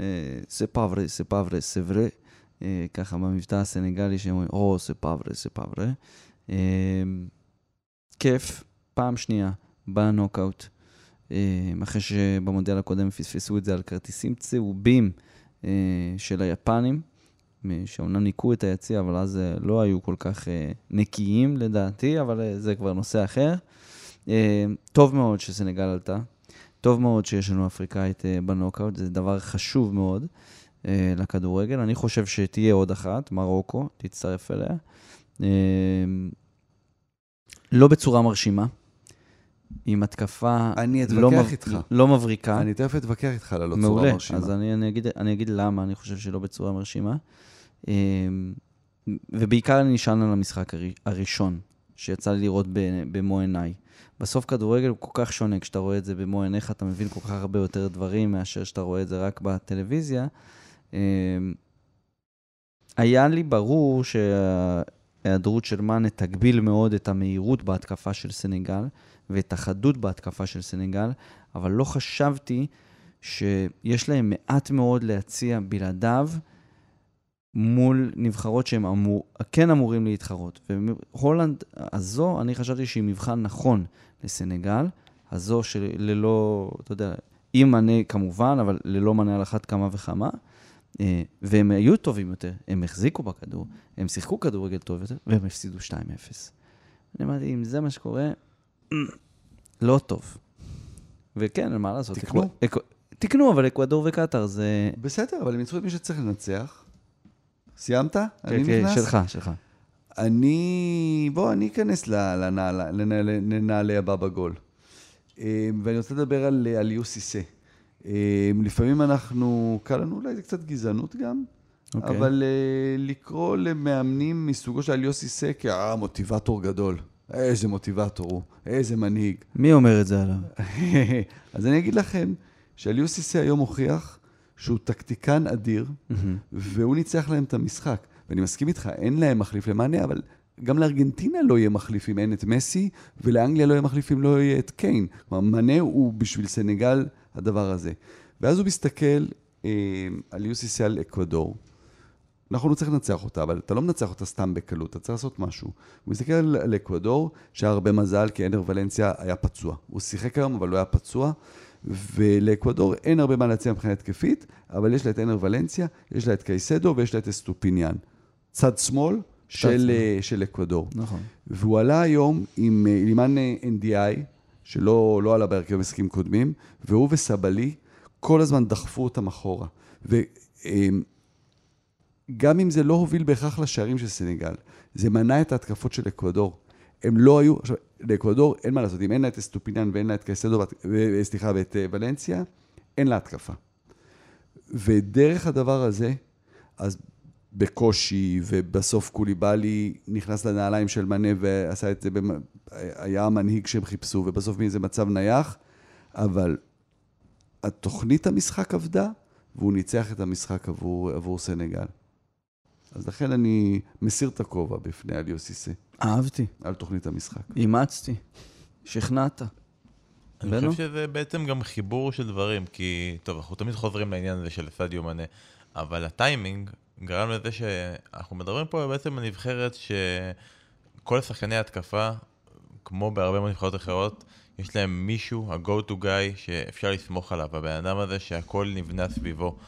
זה פאברה, זה פאברה, זה ורה. אה, ככה במבטא הסנגלי שהם אומרים, או, זה פאברה, זה פאברה. אה, כיף, פעם שנייה, בנוקאוט. אה, אחרי שבמונדיאל הקודם פספסו את זה על כרטיסים צהובים אה, של היפנים, אה, שאומנם ניקו את היציע, אבל אז אה, לא היו כל כך אה, נקיים לדעתי, אבל אה, זה כבר נושא אחר. טוב מאוד שסנגל עלתה. טוב מאוד שיש לנו אפריקאית בנוקאוט, זה דבר חשוב מאוד לכדורגל. אני חושב שתהיה עוד אחת, מרוקו, תצטרף אליה. לא בצורה מרשימה, עם התקפה אני לא, מב- איתך. לא מבריקה. אני תכף אתווכח איתך על הלא צורה מעולה, מרשימה. אז אני, אני, אגיד, אני אגיד למה אני חושב שלא בצורה מרשימה. אה, ובעיקר אני נשען על המשחק הר- הראשון, שיצא לי לראות במו עיניי. בסוף כדורגל הוא כל כך שונה, כשאתה רואה את זה במו עיניך, אתה מבין כל כך הרבה יותר דברים מאשר שאתה רואה את זה רק בטלוויזיה. אה, היה לי ברור שההיעדרות של מאנה תגביל מאוד את המהירות בהתקפה של סנגל ואת החדות בהתקפה של סנגל, אבל לא חשבתי שיש להם מעט מאוד להציע בלעדיו מול נבחרות שהם אמור, כן אמורים להתחרות. והולנד הזו, אני חשבתי שהיא מבחן נכון לסנגל, הזו שללא, אתה יודע, עם מנה כמובן, אבל ללא מנה על אחת כמה וכמה. אה, והם היו טובים יותר, הם החזיקו בכדור, הם שיחקו כדורגל טוב יותר, והם הפסידו 2-0. אני אמרתי, אם זה מה שקורה, לא טוב. וכן, מה לעשות? תקנו. תקנו, אבל אקוודור וקטאר זה... בסדר, אבל הם ניצחו את מי שצריך לנצח. סיימת? אני כן, כן, נכנס? שלך, שלך. אני... בוא, אני אכנס לנעלי הבא בגול. אה, ואני רוצה לדבר על, על יוסיסה. אה, לפעמים אנחנו, קל לנו אולי זה קצת גזענות גם, אוקיי. אבל אה, לקרוא למאמנים מסוגו של יוסי סה כאה מוטיבטור גדול. איזה מוטיבטור הוא, איזה מנהיג. מי אומר את זה עליו? אז אני אגיד לכם שאליוסי סה היום הוכיח שהוא טקטיקן אדיר, והוא ניצח להם את המשחק. ואני מסכים איתך, אין להם מחליף למאנה, אבל גם לארגנטינה לא יהיה מחליף אם אין את מסי, ולאנגליה לא יהיה מחליף אם לא יהיה את קיין. כלומר, מאנה הוא בשביל סנגל הדבר הזה. ואז הוא מסתכל אה, על אליו סיסה על אקוודור. אנחנו לא צריך לנצח אותה, אבל אתה לא מנצח אותה סתם בקלות, אתה צריך לעשות משהו. הוא מסתכל על אקוודור, שהיה הרבה מזל, כי אנר ולנסיה היה פצוע. הוא שיחק היום, אבל לא היה פצוע. ולאקוודור אין הרבה מה להציע מבחינה התקפית, אבל יש לה את אנר ולנסיה, יש לה את קייסדו ויש לה את אסטופיניאן. צד שמאל של. אה, של אקוודור. נכון. והוא עלה היום עם אה, אילימן אה, אנדיאיי, שלא לא עלה בהרכב משחקים קודמים, והוא וסבאלי כל הזמן דחפו אותם אחורה. וגם אם זה לא הוביל בהכרח לשערים של סנגל, זה מנע את ההתקפות של אקוודור. הם לא היו, עכשיו, לאקוודור אין מה לעשות, אם אין לה את אסטופיניאן ואין לה את קייסדו, ואת- ו- סליחה, ואת אה, ולנסיה, אין לה התקפה. ודרך הדבר הזה, אז בקושי, ובסוף קוליבאלי נכנס לנעליים של מנה ועשה את זה, במ... היה המנהיג שהם חיפשו, ובסוף מאיזה מצב נייח, אבל התוכנית המשחק עבדה, והוא ניצח את המשחק עבור, עבור סנגל. אז לכן אני מסיר את הכובע בפני אליו סיסה, אהבתי, על תוכנית המשחק. אימצתי, שכנעת. אני בנו? חושב שזה בעצם גם חיבור של דברים, כי, טוב, אנחנו תמיד חוזרים לעניין הזה של סדיו מנה, אבל הטיימינג גרם לזה שאנחנו מדברים פה בעצם על נבחרת שכל שחקני ההתקפה, כמו בהרבה מאוד נבחרות אחרות, יש להם מישהו, ה-go to guy, שאפשר לסמוך עליו, הבן אדם הזה שהכל נבנה סביבו.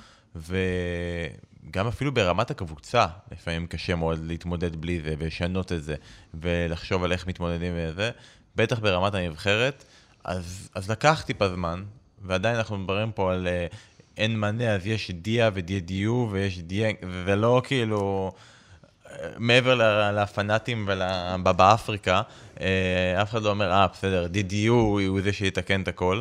וגם אפילו ברמת הקבוצה, לפעמים קשה מאוד להתמודד בלי זה, ולשנות את זה, ולחשוב על איך מתמודדים וזה, בטח ברמת הנבחרת. אז, אז לקח טיפה זמן, ועדיין אנחנו מדברים פה על אה, אין מנה, אז יש דיה ודידיו, ויש דיאנג, וזה לא כאילו... אה, מעבר לפנאטים ובאפריקה, אה, אף אחד לא אומר, אה, בסדר, דידיו הוא זה שיתקן את הכל.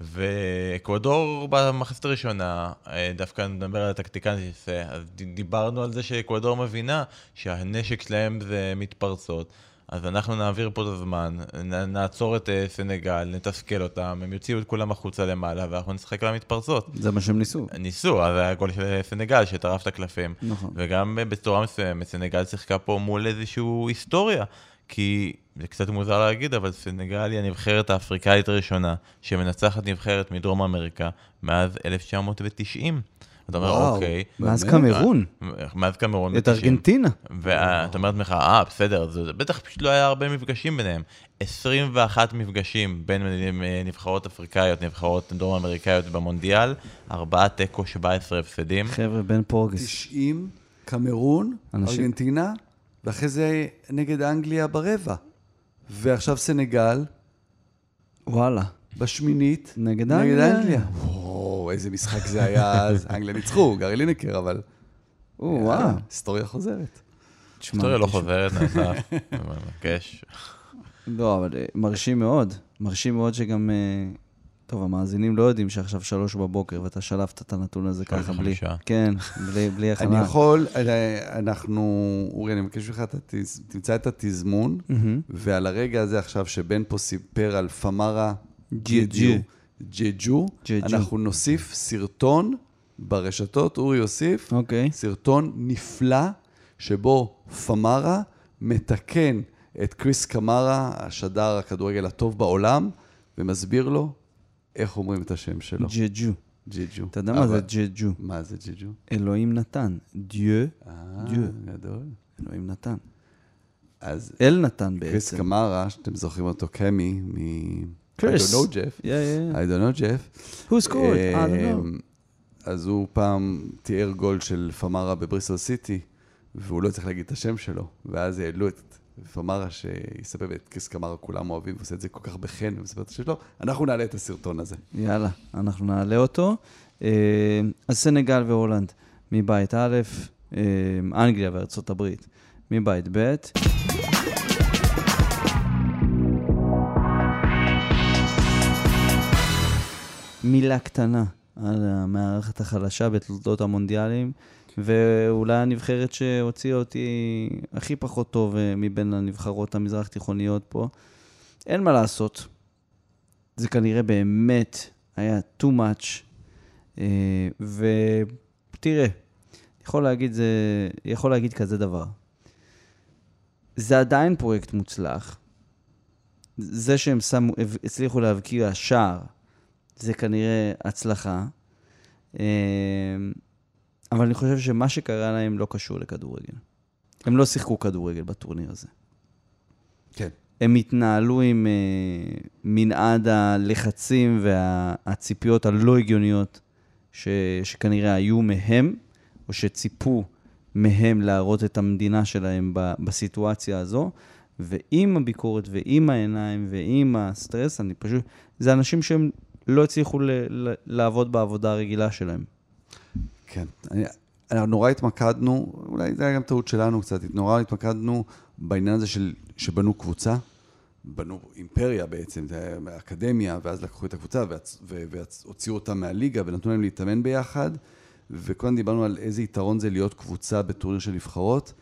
ואקוודור במחצית הראשונה, אה, דווקא נדבר על הטקטיקן שעושה, אז דיברנו על זה שאקוודור מבינה שהנשק שלהם זה מתפרצות. אז אנחנו נעביר פה את הזמן, נעצור את אה, סנגל, נתסכל אותם, הם יוציאו את כולם החוצה למעלה, ואנחנו נשחק על המתפרצות. זה מה שהם ניסו. ניסו, אז היה גול של סנגל שטרף את הקלפים. נכון. וגם בצורה מסוימת, סנגל שיחקה פה מול איזושהי היסטוריה. כי זה קצת מוזר להגיד, אבל סנגל היא הנבחרת האפריקאית הראשונה שמנצחת נבחרת מדרום אמריקה מאז 1990. אתה אומר, אוקיי. מאז קמרון. מאז קמרון. את ארגנטינה. ואתה אומר לעצמך, אה, בסדר, זה בטח פשוט לא היה הרבה מפגשים ביניהם. 21 מפגשים בין נבחרות אפריקאיות, נבחרות דרום אמריקאיות במונדיאל, ארבעה תיקו, 17 הפסדים. חבר'ה, בן פורגס. 90, קמרון, ארגנטינה, ואחרי זה נגד אנגליה ברבע. ועכשיו סנגל. וואלה. בשמינית. נגד אנגליה. נגד אנגליה. וואו, איזה משחק זה היה אז. אנגליה ניצחו, גארי לינקר, אבל... וואו. היסטוריה חוזרת. היסטוריה לא חוזרת, נעשה, מבקש. לא, אבל אה, מרשים מאוד. מרשים מאוד שגם אה, טוב, המאזינים לא יודעים שעכשיו שלוש בבוקר ואתה שלפת את הנתון הזה ככה בלי... כן, בלי, בלי הכנה. אני יכול, אה, אנחנו, אורי, אני מבקש ממך, תמצא את התזמון, ועל הרגע הזה עכשיו, שבן פה סיפר על פמרה ג'יג'ו, ג'יג'ו, אנחנו נוסיף סרטון ברשתות, אורי יוסיף, אוקיי. סרטון נפלא, שבו פמרה מתקן את קריס קמרה, השדר הכדורגל הטוב בעולם, ומסביר לו איך אומרים את השם שלו? ג'ג'ו. ג'ג'ו. אתה יודע מה זה ג'ג'ו? מה זה ג'ג'ו? אלוהים נתן. דיו, דיו. גדול. אלוהים נתן. אז... אל נתן בעצם. קריס קמרה, שאתם זוכרים אותו קמי, מ... קריס. I don't know Jeff. Yeah, yeah. I don't know Jeff. Who scored? I don't know. אז הוא פעם תיאר גול של פמרה בבריסל סיטי, והוא לא צריך להגיד את השם שלו, ואז העלו את פמרה שיספר את קריס קמרה, כולם אוהבים, ועושה את זה כל כך בחן, ומספר את השם שלו, אנחנו נעלה את הסרטון הזה. יאללה, אנחנו נעלה אותו. אה, אז סנגל והולנד, מבית א', אה, אנגליה וארצות הברית, מבית ב'. מילה קטנה על המערכת החלשה בתולדות המונדיאלים. ואולי הנבחרת שהוציאה אותי הכי פחות טוב אה, מבין הנבחרות המזרח-תיכוניות פה. אין מה לעשות. זה כנראה באמת היה too much. אה, ותראה, יכול להגיד, זה, יכול להגיד כזה דבר. זה עדיין פרויקט מוצלח. זה שהם שמו, הצליחו להבקיע שער, זה כנראה הצלחה. אבל אני חושב שמה שקרה להם לא קשור לכדורגל. הם לא שיחקו כדורגל בטורניר הזה. כן. הם התנהלו עם uh, מנעד הלחצים והציפיות הלא הגיוניות ש, שכנראה היו מהם, או שציפו מהם להראות את המדינה שלהם ב, בסיטואציה הזו. ועם הביקורת ועם העיניים ועם הסטרס, אני פשוט... זה אנשים שהם לא הצליחו ל, ל, לעבוד בעבודה הרגילה שלהם. כן. אני, אנחנו נורא התמקדנו, אולי זה היה גם טעות שלנו קצת, נורא התמקדנו בעניין הזה של, שבנו קבוצה, בנו אימפריה בעצם, זה היה אקדמיה, ואז לקחו את הקבוצה והוציאו אותה מהליגה ונתנו להם להתאמן ביחד, וקודם דיברנו על איזה יתרון זה להיות קבוצה בטורניר של נבחרות,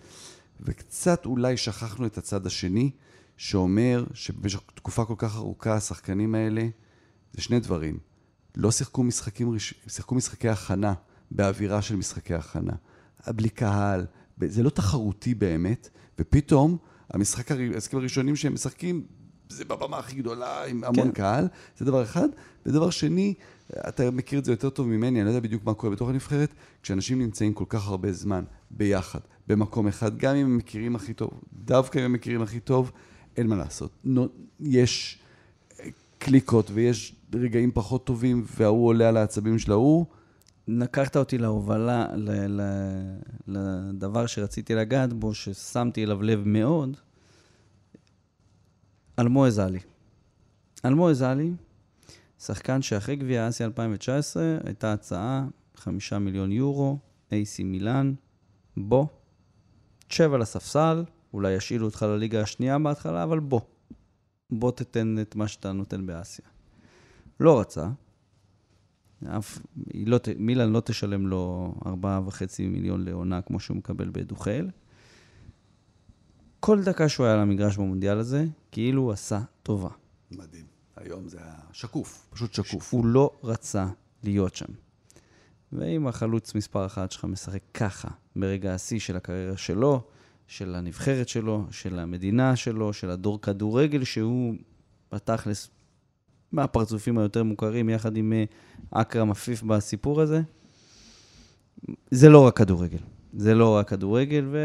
וקצת אולי שכחנו את הצד השני, שאומר שבמשך תקופה כל כך ארוכה השחקנים האלה, זה שני דברים. לא שיחקו משחקים, שיחקו משחקי הכנה. באווירה של משחקי הכנה. בלי קהל, זה לא תחרותי באמת, ופתאום המשחקים הראשונים שהם משחקים, זה בבמה הכי גדולה, עם המון כן. קהל, זה דבר אחד. ודבר שני, אתה מכיר את זה יותר טוב ממני, אני לא יודע בדיוק מה קורה בתוך הנבחרת, כשאנשים נמצאים כל כך הרבה זמן ביחד, במקום אחד, גם אם הם מכירים הכי טוב, דווקא אם הם מכירים הכי טוב, אין מה לעשות. יש קליקות ויש רגעים פחות טובים, וההוא עולה על העצבים של ההוא. לקחת אותי להובלה, ל, ל, לדבר שרציתי לגעת בו, ששמתי אליו לב מאוד, אלמואז עלי. אלמואז עלי, שחקן שאחרי גביע אסיה 2019, הייתה הצעה, חמישה מיליון יורו, AC מילאן, בוא, תשב על הספסל, אולי ישאילו אותך לליגה השנייה בהתחלה, אבל בוא. בוא תתן את מה שאתה נותן באסיה. לא רצה, אף, לא, מילאן לא תשלם לו 4.5 מיליון לעונה כמו שהוא מקבל בדוחל. כל דקה שהוא היה על המגרש במונדיאל הזה, כאילו הוא עשה טובה. מדהים. היום זה היה שקוף, פשוט שקוף. הוא לא רצה להיות שם. ואם החלוץ מספר אחת שלך משחק ככה, ברגע השיא של הקריירה שלו, של הנבחרת שלו, של המדינה שלו, של הדור כדורגל, שהוא בתכלס מהפרצופים היותר מוכרים, יחד עם אה, אכרם עפיף בסיפור הזה, זה לא רק כדורגל. זה לא רק כדורגל, ו...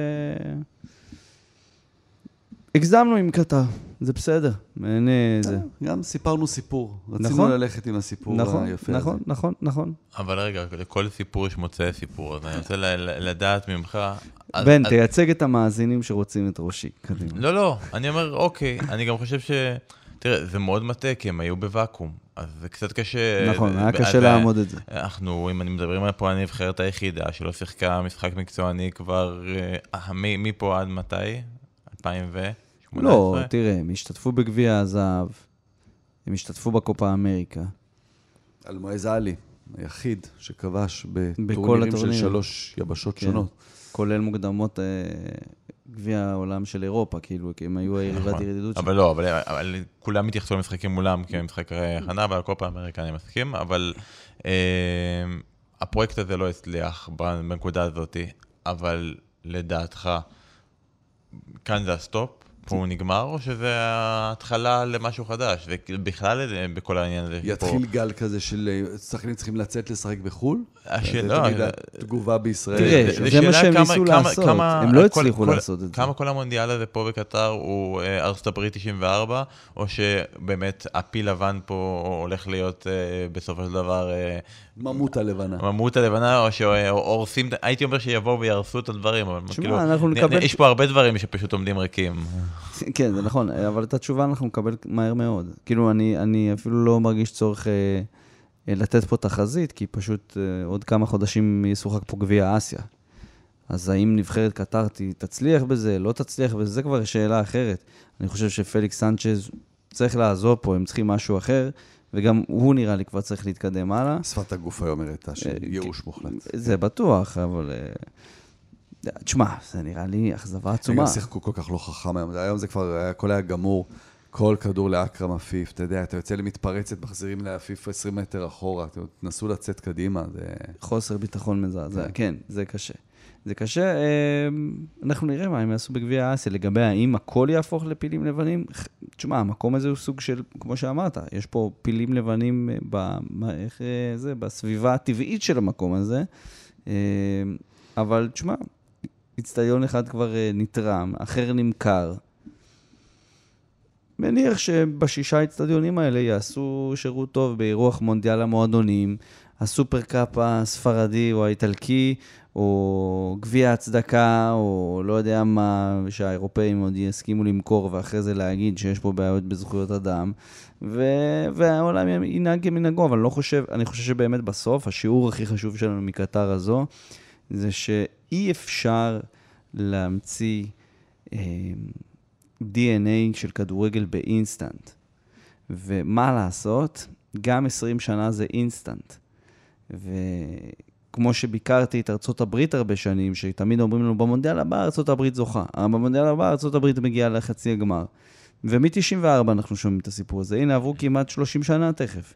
הגזמנו עם קטר, זה בסדר. אין זה. גם סיפרנו סיפור. רצינו נכון. ללכת עם הסיפור נכון, היפה נכון, הזה. נכון, נכון. אבל רגע, לכל סיפור יש מוצאי סיפור, אז אני רוצה ל- ל- לדעת ממך... בן, אז- תייצג את המאזינים שרוצים את ראשי. קדימה. לא, לא, אני אומר, אוקיי, אני גם חושב ש... תראה, זה מאוד מטעה, כי הם היו בוואקום, אז זה קצת קשה... נכון, היה קשה לעמוד את זה. אנחנו, אם אני מדברים על פה, הנבחרת היחידה שלא שיחקה משחק מקצועני כבר... אה, מי מי פה עד מתי? 2018? לא, תראה, הם השתתפו בגביע הזהב, הם השתתפו בקופה אמריקה. אלמועז עלי, היחיד שכבש בכל בטורנירים של. שלוש יבשות כן. שונות. כולל מוקדמות אה, גביע העולם של אירופה, כאילו, כי הם היו היריבת נכון. ירידות שם. אבל לא, אבל, אבל כולם התייחסו למשחקים מולם כמשחק הכנה, ועל כל פעם אמריקה אני מסכים, אבל אה, הפרויקט הזה לא הצליח בנקודה הזאת, אבל לדעתך, כאן זה הסטופ? פה הוא נגמר, או שזה ההתחלה למשהו חדש? ובכלל אה, בכל העניין הזה, יתחיל גל כזה של אה, שחקנים צריכים לצאת לשחק בחו"ל? השאלה- זה תמיד לא, התגובה בישראל. תראה, של- זה שאלה מה שהם כמה- ניסו כמה- לעשות, כמה- הם לא כל- הצליחו כל- לעשות את זה. כמה כל המונדיאל הזה פה בקטר הוא אה, ארצות הברית 94, או שבאמת הפיל לבן פה הולך להיות אה, בסופו של דבר אה, ממות הלבנה. ממות הלבנה, או שהורסים, הייתי אומר שיבואו ויהרסו את הדברים, אבל כאילו, אנחנו נ- נקבל- יש פה הרבה דברים שפשוט עומדים ריקים. כן, זה נכון, אבל את התשובה אנחנו נקבל מהר מאוד. כאילו, אני, אני אפילו לא מרגיש צורך אה, אה, לתת פה תחזית, כי פשוט אה, עוד כמה חודשים ישוחק פה גביע אסיה. אז האם נבחרת קטר תצליח בזה, לא תצליח בזה, זה כבר שאלה אחרת. אני חושב שפליקס סנצ'ז צריך לעזוב פה, הם צריכים משהו אחר, וגם הוא נראה לי כבר צריך להתקדם הלאה. שפת הגוף היום הראתה של אה, ייאוש מוחלט. זה בטוח, אבל... אה, תשמע, זה נראה לי אכזבה הם עצומה. גם שיחקו כל כך לא חכם היום. היום זה כבר, הכל היה גמור. כל כדור לאכרם עפיף, אתה יודע, אתה יוצא למתפרצת, מחזירים לעפיף 20 מטר אחורה, תנסו לצאת קדימה, זה... חוסר ביטחון מזעזע, כן. כן, זה קשה. זה קשה, אה, אנחנו נראה מה הם יעשו בגביע האסיה. לגבי האם הכל יהפוך לפילים לבנים, תשמע, המקום הזה הוא סוג של, כמו שאמרת, יש פה פילים לבנים אה, ב, איך, אה, זה, בסביבה הטבעית של המקום הזה, אה, אבל תשמע, איצטדיון אחד כבר אה, נתרם, אחר נמכר. מניח שבשישה האיצטדיונים האלה יעשו שירות טוב באירוח מונדיאל המועדונים, הסופרקאפ הספרדי או האיטלקי, או גביע הצדקה, או לא יודע מה, שהאירופאים עוד יסכימו למכור ואחרי זה להגיד שיש פה בעיות בזכויות אדם, ו... והעולם ינהג כמנהגו, אבל אני לא חושב, אני חושב שבאמת בסוף, השיעור הכי חשוב שלנו מקטר הזו, זה שאי אפשר להמציא אה, DNA של כדורגל באינסטנט. ומה לעשות, גם 20 שנה זה אינסטנט. וכמו שביקרתי את ארצות הברית הרבה שנים, שתמיד אומרים לנו, במונדיאל הבא ארצות הברית זוכה. אבל במונדיאל הבא ארצות הברית מגיעה לחצי הגמר. ומ-94 אנחנו שומעים את הסיפור הזה. הנה, עברו כמעט 30 שנה תכף.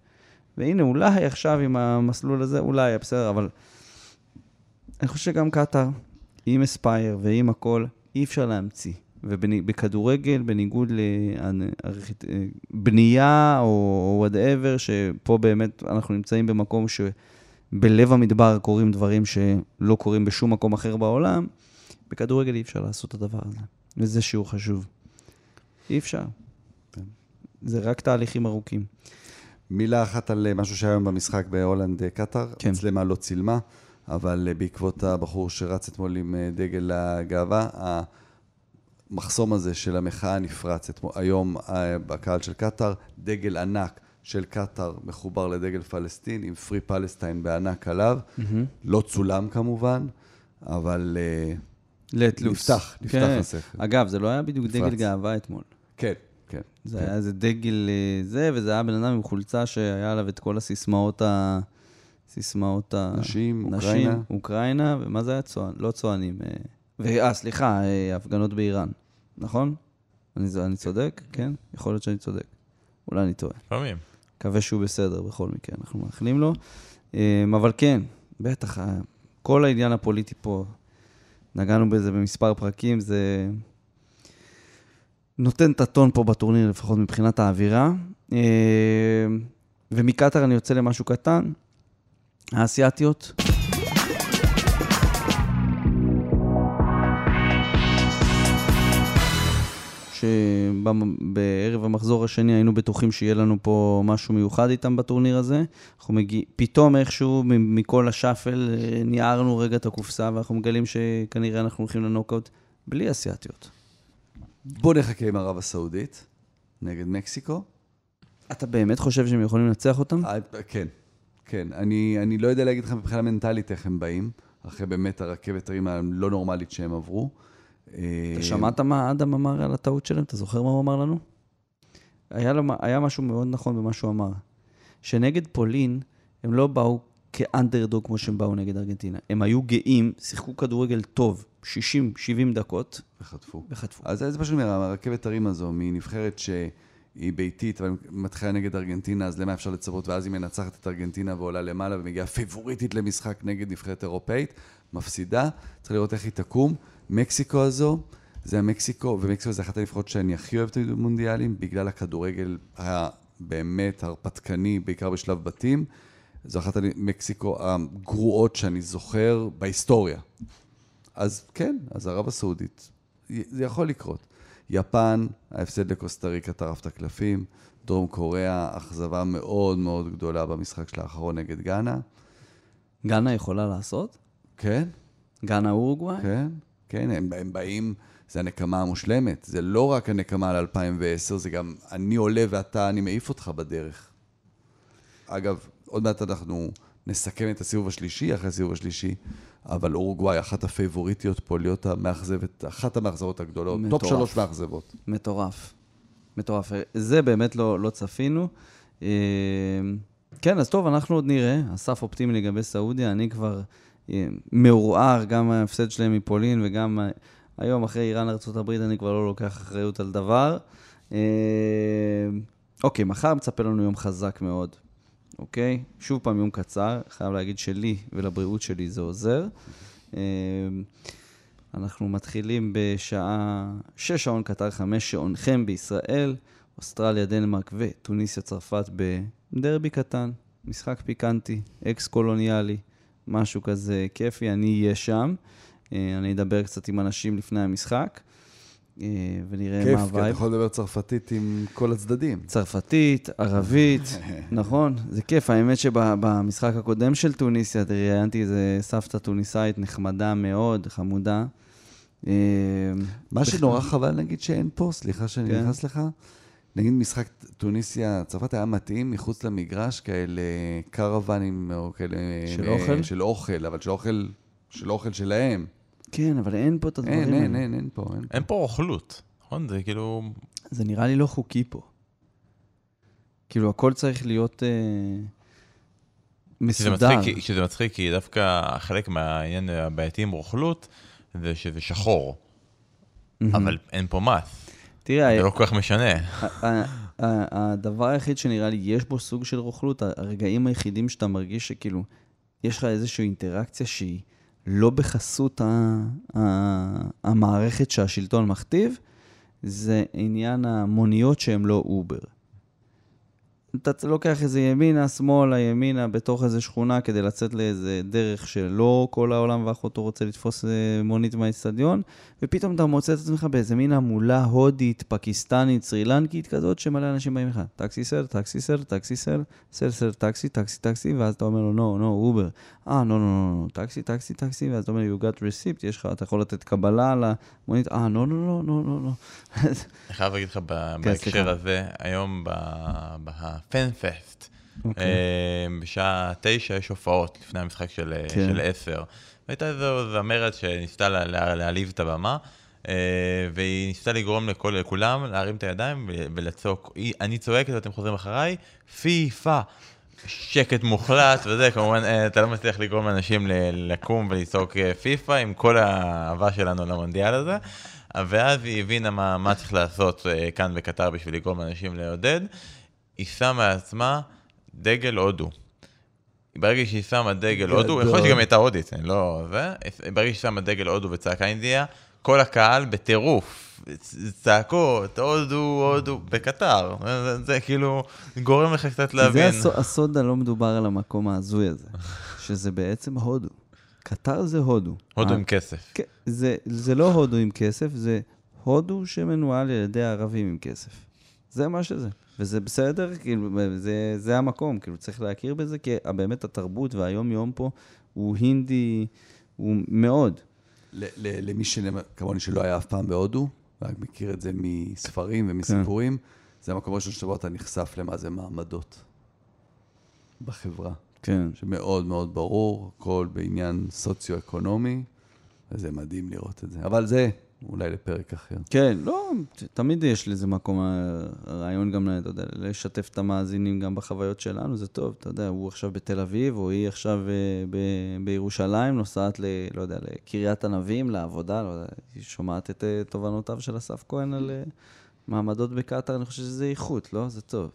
והנה, אולי עכשיו עם המסלול הזה, אולי, בסדר, אבל אני חושב שגם קטאר, עם אספייר ועם הכל, אי אפשר להמציא. ובכדורגל, בניגוד לבנייה או whatever, שפה באמת אנחנו נמצאים במקום שבלב המדבר קורים דברים שלא קורים בשום מקום אחר בעולם, בכדורגל אי אפשר לעשות את הדבר הזה. וזה שיעור חשוב. אי אפשר. כן. זה רק תהליכים ארוכים. מילה אחת על אה, משהו שהיה היום במשחק בהולנד-קטאר. כן. מצלמה לא צילמה, אבל אה, בעקבות הבחור שרץ אתמול עם אה, דגל הגאווה, המחסום הזה של המחאה נפרץ אתמול, היום אה, בקהל של קטאר, דגל ענק של קטאר מחובר לדגל פלסטין, עם פרי פלסטיין בענק עליו. לא צולם כמובן, אבל אה, loose. נפתח, נפתח כן. הסכר. אגב, זה לא היה בדיוק נפרץ. דגל גאווה אתמול. כן, כן. זה כן. היה איזה דגל אה, זה, וזה היה בן אדם עם חולצה שהיה עליו את כל הסיסמאות ה... סיסמאות ה... נשים, נשים, אוקראינה. אוקראינה, ומה זה היה? צוען, לא צוענים. אה, ו- אה, סליחה, הפגנות באיראן, נכון? אני, אני צודק? כן? יכול להיות שאני צודק. אולי אני טועה. לפעמים. מקווה שהוא בסדר בכל מקרה, אנחנו מאחלים לו. אה, אבל כן, בטח, ה- כל העניין הפוליטי פה, נגענו בזה במספר פרקים, זה נותן את הטון פה בטורניר, לפחות מבחינת האווירה. אה, ומקטאר אני יוצא למשהו קטן, האסייתיות. שבערב המחזור השני היינו בטוחים שיהיה לנו פה משהו מיוחד איתם בטורניר הזה. אנחנו מגיעים, פתאום איכשהו מכל השאפל אה, ניערנו רגע את הקופסה, ואנחנו מגלים שכנראה אנחנו הולכים לנוקאוט בלי אסייתיות. בוא נחכה עם ערב הסעודית נגד מקסיקו. אתה באמת חושב שהם יכולים לנצח אותם? אה, כן, כן. אני, אני לא יודע להגיד לך מבחינה מנטלית איך הם באים, אחרי באמת הרכבת הרים הלא נורמלית שהם עברו. אה, אתה שמעת מה אדם אמר על הטעות שלהם? אתה זוכר מה הוא אמר לנו? היה, לו, היה משהו מאוד נכון במה שהוא אמר. שנגד פולין, הם לא באו כאנדרדוג כמו שהם באו נגד ארגנטינה. הם היו גאים, שיחקו כדורגל טוב, 60-70 דקות, וחטפו. וחטפו. אז זה פשוט אומר, הרכבת הרים הזו, מנבחרת שהיא ביתית, אבל מתחילה נגד ארגנטינה, אז למה אפשר לצפות? ואז היא מנצחת את ארגנטינה ועולה למעלה ומגיעה פיבוריטית למשחק נגד נבחרת אירופאית, מפסידה, צריך לראות איך היא תקום. מקסיקו הזו, זה המקסיקו, ומקסיקו זה אחת הנבחרות שאני הכי אוהבת במונדיאלים, בגלל הכדורגל הבאמת הרפתקני, בעיקר בשלב בתים. זו אחת המקסיקו הגרועות שאני זוכר בהיסטוריה. אז כן, אז ערב הסעודית, זה יכול לקרות. יפן, ההפסד לקוסטה ריקה טרף את הקלפים, דרום קוריאה, אכזבה מאוד מאוד גדולה במשחק של האחרון נגד גאנה. גאנה יכולה לעשות? כן, גאנה אורוגוואי? כן, כן, הם, הם באים, זה הנקמה המושלמת. זה לא רק הנקמה על 2010, זה גם אני עולה ואתה, אני מעיף אותך בדרך. אגב, עוד מעט אנחנו נסכם את הסיבוב השלישי אחרי הסיבוב השלישי, אבל אורוגוואי, אחת הפייבוריטיות פה להיות המאכזבת, אחת המאכזבות הגדולות. מטורף. טופ שלוש מאכזבות. מטורף. מטורף. זה באמת לא, לא צפינו. אה, כן, אז טוב, אנחנו עוד נראה. אסף אופטימי לגבי סעודיה, אני כבר מעורער, גם ההפסד שלהם מפולין וגם ה- היום, אחרי איראן ארה"ב, אני כבר לא לוקח אחריות על דבר. אה, אוקיי, מחר מצפה לנו יום חזק מאוד. אוקיי? שוב פעם יום קצר, חייב להגיד שלי ולבריאות שלי זה עוזר. אה, אנחנו מתחילים בשעה 6 שעון קטר 5 שעונכם בישראל, אוסטרליה, דנמרק וטוניסיה, צרפת בדרבי קטן, משחק פיקנטי, אקס-קולוניאלי, משהו כזה כיפי, אני אהיה שם. אה, אני אדבר קצת עם אנשים לפני המשחק, אה, ונראה כיף, מה כי אתה ה vibe. יכול לדבר צרפתית עם כל הצדדים. צרפתית, ערבית, נכון, זה כיף. האמת שבמשחק הקודם של טוניסיה, ראיינתי איזה סבתא טוניסאית נחמדה מאוד, חמודה. אה, מה שנורא חבל, נגיד, שאין פה, סליחה שאני כן. נכנס לך, נגיד משחק טוניסיה, צרפת היה מתאים מחוץ למגרש, כאלה קרוונים, או כאלה... של אה, אוכל? של אוכל, אבל של אוכל, של אוכל שלהם. כן, אבל אין פה את הדברים אין, האלה. אין, אין, אין פה, אין פה. אין פה רוכלות, נכון? זה כאילו... זה נראה לי לא חוקי פה. כאילו, הכל צריך להיות אה, שזה מסודר. מצחיק, כי- שזה מצחיק, כי דווקא חלק מהעניין הבעייתי עם רוכלות, זה שזה שחור, מהמם. אבל אין פה מס. תראה, זה לא כל כך משנה. הדבר היחיד שנראה לי, יש בו סוג של רוכלות, הרגעים היחידים שאתה מרגיש שכאילו, יש לך איזושהי אינטראקציה שהיא לא בחסות ה- ה- המערכת שהשלטון מכתיב, זה עניין המוניות שהן לא אובר. אתה לוקח איזה ימינה, שמאלה, ימינה, בתוך איזה שכונה כדי לצאת לאיזה דרך שלא כל העולם ואחותו רוצה לתפוס אה, מונית מהאיצטדיון, ופתאום אתה מוצא את עצמך באיזה מין המולה הודית, פקיסטנית, סרילנקית כזאת, שמלא אנשים באים לך, taxi sir, taxi sir, taxi sir, sir sir, taxi, taxi, taxi, ואז אתה אומר לו, no, no, Uber. אה, no, no, no, taxi, taxi, taxi, ואז אתה אומר, you got receipt, יש לך, אתה יכול לתת קבלה על המונית, אה, no, no, no, no, no. אני חייב להגיד לך כן, בהקשר. הזה, היום. אה, בשעה תשע יש הופעות לפני המשחק של כן. של עשר. והייתה איזו זמרת שניסתה לה- לה- להעליב את הבמה, אה, והיא ניסתה לגרום לכל- לכולם להרים את הידיים ולצעוק, "היא- אני צועקת ואתם חוזרים אחריי, פיפה. שקט מוחלט וזה, כמובן, אה, אתה לא מצליח לגרום לאנשים לקום ולצעוק אה, פיפא עם כל האהבה שלנו למונדיאל הזה. ואז היא הבינה מה, מה צריך לעשות אה, כאן בקטר בשביל לגרום לאנשים לעודד. היא שמה לעצמה דגל הודו. ברגע שהיא שמה דגל הודו, יכול להיות שגם הייתה הודית, אני לא... זה, ברגע שהיא שמה דגל הודו וצעקה אינדיה, כל הקהל בטירוף. צעקות, הודו, הודו, בקטר. זה, זה כאילו גורם לך קצת להבין. זה הסוד הלא מדובר על המקום ההזוי הזה, שזה בעצם הודו. קטר זה הודו. הודו עם כסף. כן, זה, זה לא הודו עם כסף, זה הודו שמנוהל על ידי ערבים עם כסף. זה מה שזה. וזה בסדר, כאילו, זה, זה המקום, כאילו, צריך להכיר בזה, כי באמת התרבות והיום-יום פה הוא הינדי, הוא מאוד. למי כמוני שלא היה אף פעם בהודו, רק מכיר את זה מספרים ומסיפורים, כן. זה המקום הראשון שבו אתה נחשף למה זה מעמדות בחברה. כן. שמאוד מאוד ברור, הכל בעניין סוציו-אקונומי, וזה מדהים לראות את זה. אבל זה אולי לפרק אחר. כן, לא, תמיד יש לזה מקום, הרעיון גם, אתה יודע, לשתף את המאזינים גם בחוויות שלנו, זה טוב, אתה יודע, הוא עכשיו בתל אביב, או היא עכשיו אה, ב- בירושלים, נוסעת ל... לא יודע, לקריית ענבים, לעבודה, לא יודע, היא שומעת את אה, תובנותיו של אסף כהן על אה, מעמדות בקטאר, אני חושב שזה איכות, לא? זה טוב.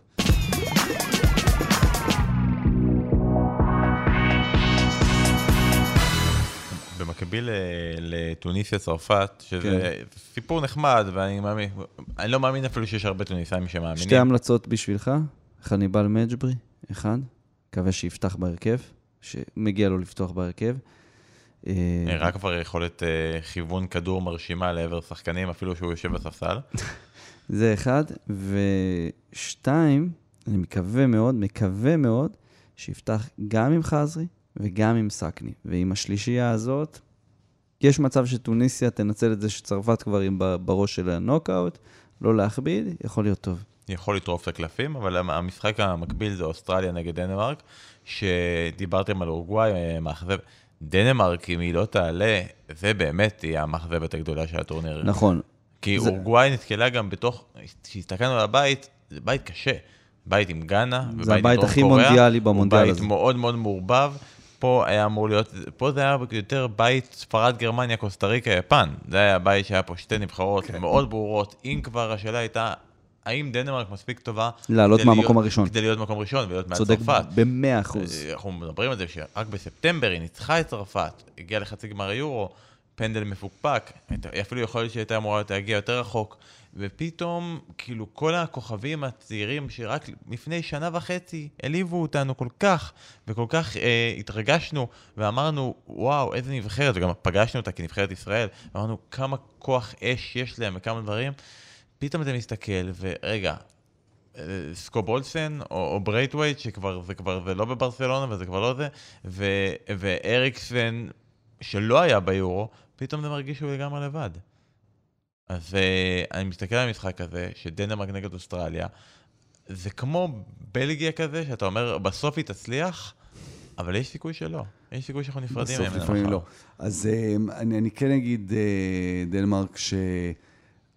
במקביל לטוניסיה צרפת, שזה כן. סיפור נחמד, ואני מאמין, אני לא מאמין אפילו שיש הרבה טוניסאים שמאמינים. שתי המלצות בשבילך, חניבל מג'ברי, אחד, מקווה שיפתח בהרכב, שמגיע לו לפתוח בהרכב. אה, רק כבר יכולת אה, כיוון כדור מרשימה לעבר שחקנים, אפילו שהוא יושב בספסל. זה אחד, ושתיים, אני מקווה מאוד, מקווה מאוד, שיפתח גם עם ח'זרי וגם עם סחירי. ועם השלישייה הזאת, יש מצב שטוניסיה תנצל את זה שצרפת כבר עם בראש של הנוקאוט, לא להכביד, יכול להיות טוב. יכול לטרוף את הקלפים, אבל המשחק המקביל זה אוסטרליה נגד דנמרק, שדיברתם על אורוגוואי, אה, מאכזב. דנמרק, אם היא לא תעלה, זה באמת תהיה המאכזבת הגדולה של הטורניר. נכון. כי זה... אורוגוואי נתקלה גם בתוך, כשהסתכלנו על הבית, זה בית קשה. בית עם גאנה, ובית עם דרום קוריאה. זה הבית הכי מונדיאלי במונדיאל הזה. הוא בית מאוד מאוד מעורבב. פה היה אמור להיות, פה זה היה יותר בית ספרד, גרמניה, קוסטה ריקה, יפן. זה היה בית שהיה פה שתי נבחרות כן. מאוד ברורות. אם כבר השאלה הייתה, האם דנמרק מספיק טובה... לעלות מהמקום הראשון. כדי להיות מקום ראשון ולהיות מעל צרפת. צודק במאה אחוז. אה, אנחנו מדברים על זה שרק בספטמבר היא ניצחה את צרפת, הגיעה לחצי גמר היורו, פנדל מפוקפק, אפילו יכול להיות שהייתה אמורה להגיע יותר רחוק. ופתאום, כאילו, כל הכוכבים הצעירים שרק לפני שנה וחצי הלהיבו אותנו כל כך, וכל כך אה, התרגשנו, ואמרנו, וואו, איזה נבחרת, וגם פגשנו אותה כנבחרת ישראל, ואמרנו כמה כוח אש יש להם וכמה דברים. פתאום אתה מסתכל, ורגע, אה, סקוב אולסן או, או ברייטווייט, שכבר זה כבר זה לא בברסלונה וזה כבר לא זה, ו, ואריקסן, שלא היה ביורו, פתאום זה מרגיש שהוא לגמרי לבד. אז uh, אני מסתכל על המשחק הזה, שדנמרק נגד אוסטרליה, זה כמו בלגיה כזה, שאתה אומר, בסוף היא תצליח, אבל יש סיכוי שלא. יש סיכוי שאנחנו נפרדים ממנה בסוף לפעמים לא. אז uh, אני, אני כן אגיד, uh, דנמרק,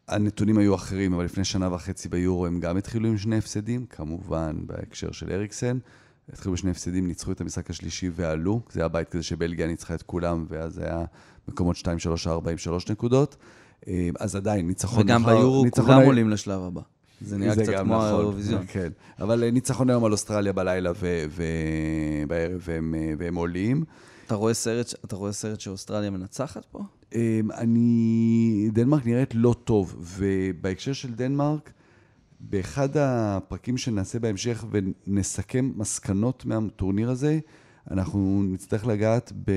שהנתונים היו אחרים, אבל לפני שנה וחצי ביורו הם גם התחילו עם שני הפסדים, כמובן בהקשר של אריקסן. התחילו בשני הפסדים, ניצחו את המשחק השלישי ועלו. זה היה בית כזה שבלגיה ניצחה את כולם, ואז היה מקומות 2, 3, 4 עם 3 נקודות. אה, אז עדיין, ניצחון וגם מחר... וגם ביורו כולם עולים לשלב הבא. זה נהיה זה קצת כמו נכון, האירוויזיון. כן, אבל אה, ניצחון היום על אוסטרליה בלילה ובערב והם, אה, והם עולים. אתה רואה סרט, אתה רואה סרט שאוסטרליה מנצחת פה? אני... דנמרק נראית לא טוב, ובהקשר של דנמרק, באחד הפרקים שנעשה בהמשך ונסכם מסקנות מהטורניר הזה, אנחנו נצטרך לגעת ב...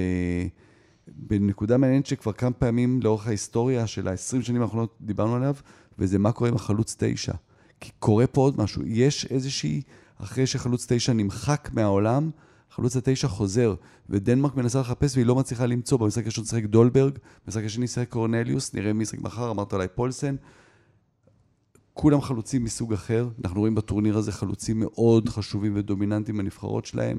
בנקודה מעניינת שכבר כמה פעמים לאורך ההיסטוריה של ה-20 שנים האחרונות דיברנו עליו, וזה מה קורה עם החלוץ 9. כי קורה פה עוד משהו. יש איזושהי, אחרי שחלוץ 9 נמחק מהעולם, חלוץ התשע חוזר, ודנמרק מנסה לחפש והיא לא מצליחה למצוא. במשחק הראשון שיחק דולברג, במשחק השני שיחק קורנליוס, נראה מי ישחק מחר, אמרת עליי פולסן. כולם חלוצים מסוג אחר, אנחנו רואים בטורניר הזה חלוצים מאוד חשובים ודומיננטיים בנבחרות שלהם.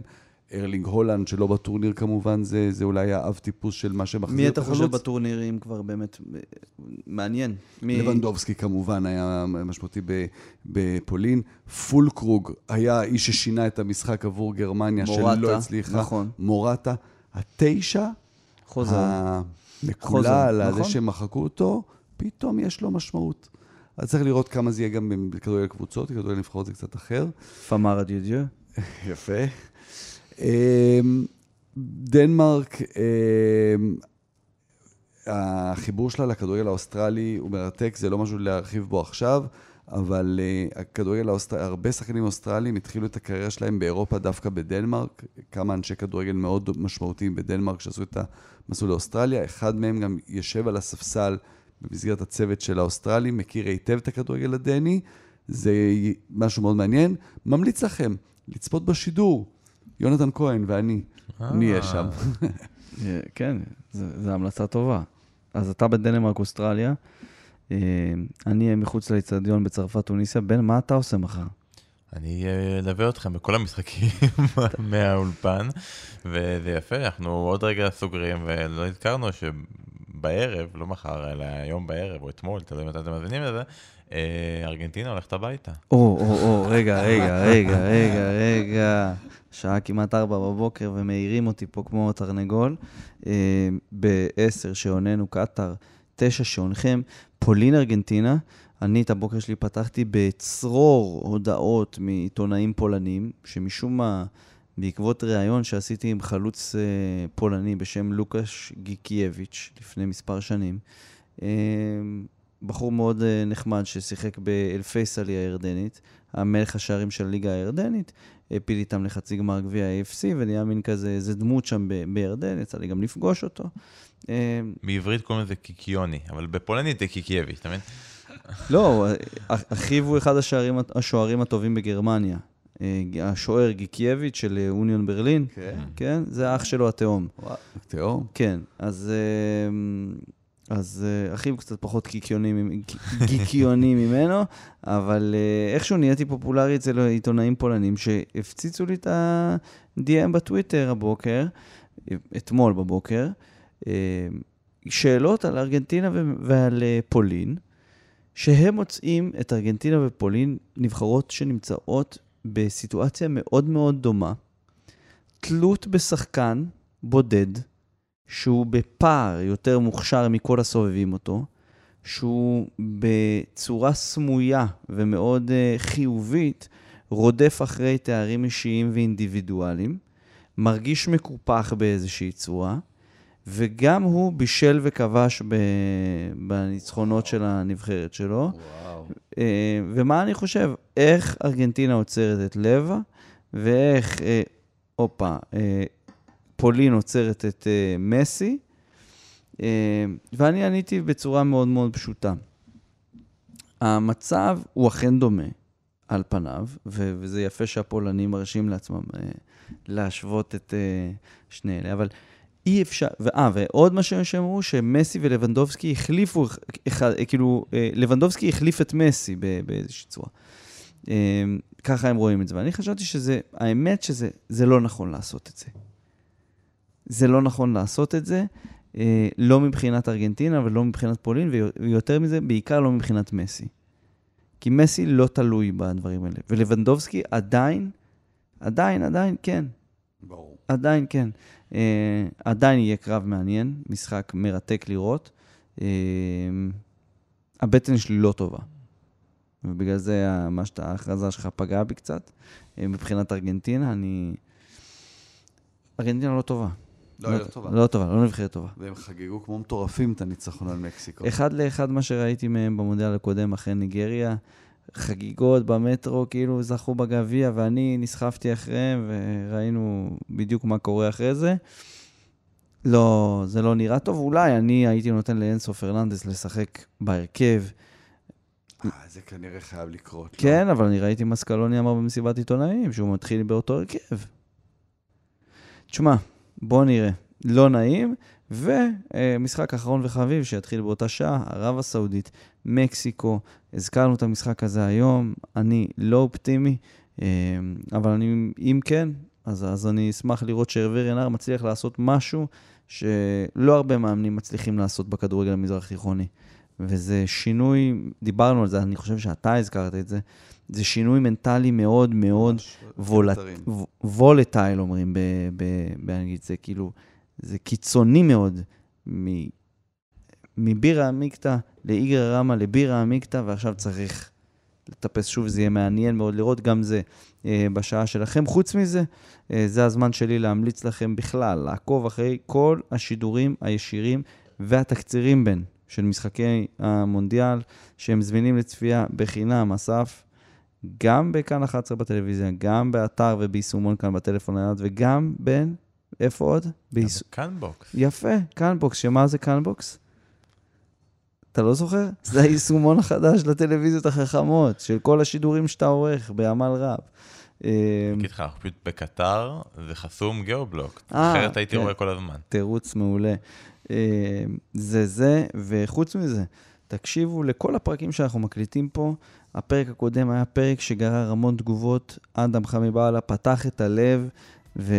ארלינג הולנד, שלא בטורניר כמובן, זה, זה אולי האב טיפוס של מה שמחזיר מי את אתה החלוץ. חושב בטורנירים כבר באמת אה, מעניין? מי... לבנדובסקי כמובן היה משמעותי בפולין. פולקרוג היה האיש ששינה את המשחק עבור גרמניה, מורטה, שלא הצליחה. נכון. מורטה. התשע, חוזר. המקולל, חוזר, הזה נכון. שמחקו אותו, פתאום יש לו משמעות. אז צריך לראות כמה זה יהיה גם בכדורגל קבוצות, בכדורגל נבחרות זה קצת אחר. פמרה דיודיו. יפה. אמ, דנמרק, אמ, החיבור שלה לכדורגל האוסטרלי הוא מרתק, זה לא משהו להרחיב בו עכשיו, אבל uh, הכדורגל האוסטרלי, הרבה שחקנים אוסטרלים התחילו את הקריירה שלהם באירופה דווקא בדנמרק, כמה אנשי כדורגל מאוד משמעותיים בדנמרק שעשו את המסלול לאוסטרליה, אחד מהם גם יושב על הספסל במסגרת הצוות של האוסטרלים, מכיר היטב את הכדורגל הדני, זה משהו מאוד מעניין. ממליץ לכם לצפות בשידור, יונתן כהן ואני, נהיה שם. אה, כן, זו המלצה טובה. אז אתה בדנמרק, אוסטרליה, אה, אני אהיה מחוץ לאצטדיון בצרפת, טוניסיה. בן, מה אתה עושה מחר? אני אה, אלווה אתכם בכל המשחקים מהאולפן, וזה יפה, אנחנו עוד רגע סוגרים, ולא הזכרנו שבערב, לא מחר, אלא היום בערב, או אתמול, תלוי מתי אתם מאזינים לזה, אה, ארגנטינה הולכת הביתה. או, או, או, רגע, רגע, רגע, רגע, רגע. שעה כמעט ארבע בבוקר ומעירים אותי פה כמו תרנגול. אה, בעשר שעוננו קטאר, תשע שעונכם, פולין ארגנטינה. אני את הבוקר שלי פתחתי בצרור הודעות מעיתונאים פולנים, שמשום מה, בעקבות ראיון שעשיתי עם חלוץ אה, פולני בשם לוקאש גיקייביץ' לפני מספר שנים, אה, בחור מאוד אה, נחמד ששיחק באלפייסלי הירדנית, המלך השערים של הליגה הירדנית, הפיל איתם לחצי גמר גביע ה-AFC, ונהיה מין כזה, איזה דמות שם ב- בירדן, יצא לי גם לפגוש אותו. אה, בעברית קוראים לזה קיקיוני, אבל בפולנית זה קיקייביץ', אתה מבין? לא, אה, אחיו הוא אחד השוערים, השוערים הטובים בגרמניה. אה, השוער גיקייביץ' של אה, אוניון ברלין, כן, כן? זה אח שלו התאום. וואו, תהום. כן, אז, אה, אז אה, אחיו קצת פחות קיקיוני, ממ- גיקיוני ממנו, אבל אה, איכשהו נהייתי פופולרי אצל עיתונאים פולנים שהפציצו לי את ה-DM בטוויטר הבוקר, אתמול בבוקר, אה, שאלות על ארגנטינה ו- ועל אה, פולין, שהם מוצאים את ארגנטינה ופולין נבחרות שנמצאות בסיטואציה מאוד מאוד דומה, תלות בשחקן בודד, שהוא בפער יותר מוכשר מכל הסובבים אותו, שהוא בצורה סמויה ומאוד uh, חיובית רודף אחרי תארים אישיים ואינדיבידואליים, מרגיש מקופח באיזושהי צורה, וגם הוא בישל וכבש ב... בניצחונות של הנבחרת שלו. וואו. אה, ומה אני חושב? איך ארגנטינה עוצרת את לבה, ואיך, אה, הופה, אה, פולין עוצרת את אה, מסי, אה, ואני עניתי בצורה מאוד מאוד פשוטה. המצב הוא אכן דומה, על פניו, ו- וזה יפה שהפולנים מרשים לעצמם אה, להשוות את אה, שני אלה, אבל אי אפשר, ואה, ועוד מה שהם אמרו, שמסי ולבנדובסקי החליפו, אחד, אה, כאילו, אה, לבנדובסקי החליף את מסי באיזושהי צורה. אה, ככה הם רואים את זה, ואני חשבתי שזה, האמת שזה זה לא נכון לעשות את זה. זה לא נכון לעשות את זה, אה, לא מבחינת ארגנטינה ולא מבחינת פולין, ויותר מזה, בעיקר לא מבחינת מסי. כי מסי לא תלוי בדברים האלה. ולבנדובסקי עדיין, עדיין, עדיין כן. ברור. עדיין כן. Uh, עדיין יהיה קרב מעניין, משחק מרתק לראות. Uh, הבטן שלי לא טובה. ובגלל זה ה- מה שאתה, ההכרזה שלך פגעה בי קצת. Uh, מבחינת ארגנטינה, אני... ארגנטינה לא טובה. לא, היא לא טובה. לא טובה, לא נבחרת טובה. והם חגגו כמו מטורפים את הניצחון על מקסיקו. אחד לאחד מה שראיתי מהם במונדיאל הקודם אחרי ניגריה, חגיגות במטרו, כאילו זכו בגביע, ואני נסחפתי אחריהם, וראינו בדיוק מה קורה אחרי זה. לא, זה לא נראה טוב. אולי אני הייתי נותן לאנסו פרננדס לשחק בהרכב. אה, זה כנראה חייב לקרות. לא? כן, אבל אני ראיתי מה סקלוני אמר במסיבת עיתונאים, שהוא מתחיל באותו הרכב. תשמע, בוא נראה. לא נעים, ומשחק אחרון וחביב שיתחיל באותה שעה, ערב הסעודית, מקסיקו. הזכרנו את המשחק הזה היום, אני לא אופטימי, אה, אבל אני, אם כן, אז, אז אני אשמח לראות שהרווי רנר מצליח לעשות משהו שלא הרבה מאמנים מצליחים לעשות בכדורגל המזרח תיכוני. וזה שינוי, דיברנו על זה, אני חושב שאתה הזכרת את זה, זה שינוי מנטלי מאוד מאוד וולט, וולטייל, אומרים באנגלית, זה כאילו, זה קיצוני מאוד, מבירה עמיקתא לאיגרא רמא לבירה עמיקתא, ועכשיו צריך לטפס שוב, זה יהיה מעניין מאוד לראות גם זה אה, בשעה שלכם. חוץ מזה, אה, זה הזמן שלי להמליץ לכם בכלל, לעקוב אחרי כל השידורים הישירים והתקצירים בין של משחקי המונדיאל, שהם זמינים לצפייה בחינם, אסף, גם בכאן 11 בטלוויזיה, גם באתר וביישומון כאן בטלפון היד, וגם בין, איפה עוד? בייש... כאן BOX. יפה, כאן BOX, שמה זה כאן BOX? אתה לא זוכר? זה היישומון החדש לטלוויזיות החכמות, של כל השידורים שאתה עורך בעמל רב. אמ, אגיד לך, אנחנו פשוט בקטר, זה חסום geo-block, אה, אחרת הייתי כן. רואה כל הזמן. תירוץ מעולה. אמ, זה זה, וחוץ מזה, תקשיבו לכל הפרקים שאנחנו מקליטים פה. הפרק הקודם היה פרק שגרר המון תגובות. אדם חמיבאללה פתח את הלב ו...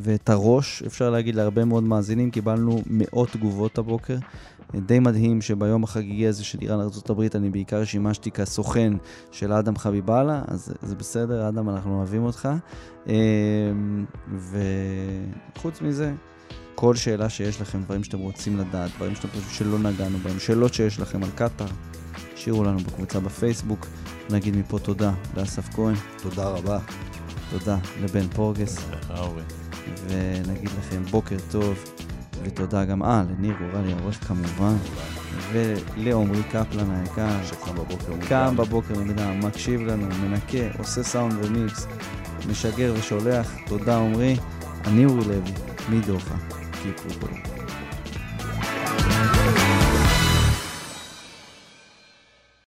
ואת הראש, אפשר להגיד, להרבה מאוד מאזינים. קיבלנו מאות תגובות הבוקר. די מדהים שביום החגיגי הזה של איראן ארה"ב אני בעיקר שימשתי כסוכן של אדם חביבאללה, אז זה בסדר, אדם, אנחנו אוהבים אותך. אמ, וחוץ מזה, כל שאלה שיש לכם, דברים שאתם רוצים לדעת, דברים שאתם חושבים שלא נגענו בהם, שאלות שיש לכם על קטאר, השאירו לנו בקבוצה בפייסבוק. נגיד מפה תודה לאסף כהן. תודה רבה. תודה לבן פורגס. ונגיד לכם בוקר טוב. ותודה גם, אה, לניר גורלי העורך כמובן, ולעומרי קפלן היקר, שקם בבוקר מוקדם, קם בבוקר מוקדם, מקשיב לנו, מנקה, עושה סאונד ומיקס, משגר ושולח, תודה עומרי, אני אורי לוי, מדוחה, קיפו בו.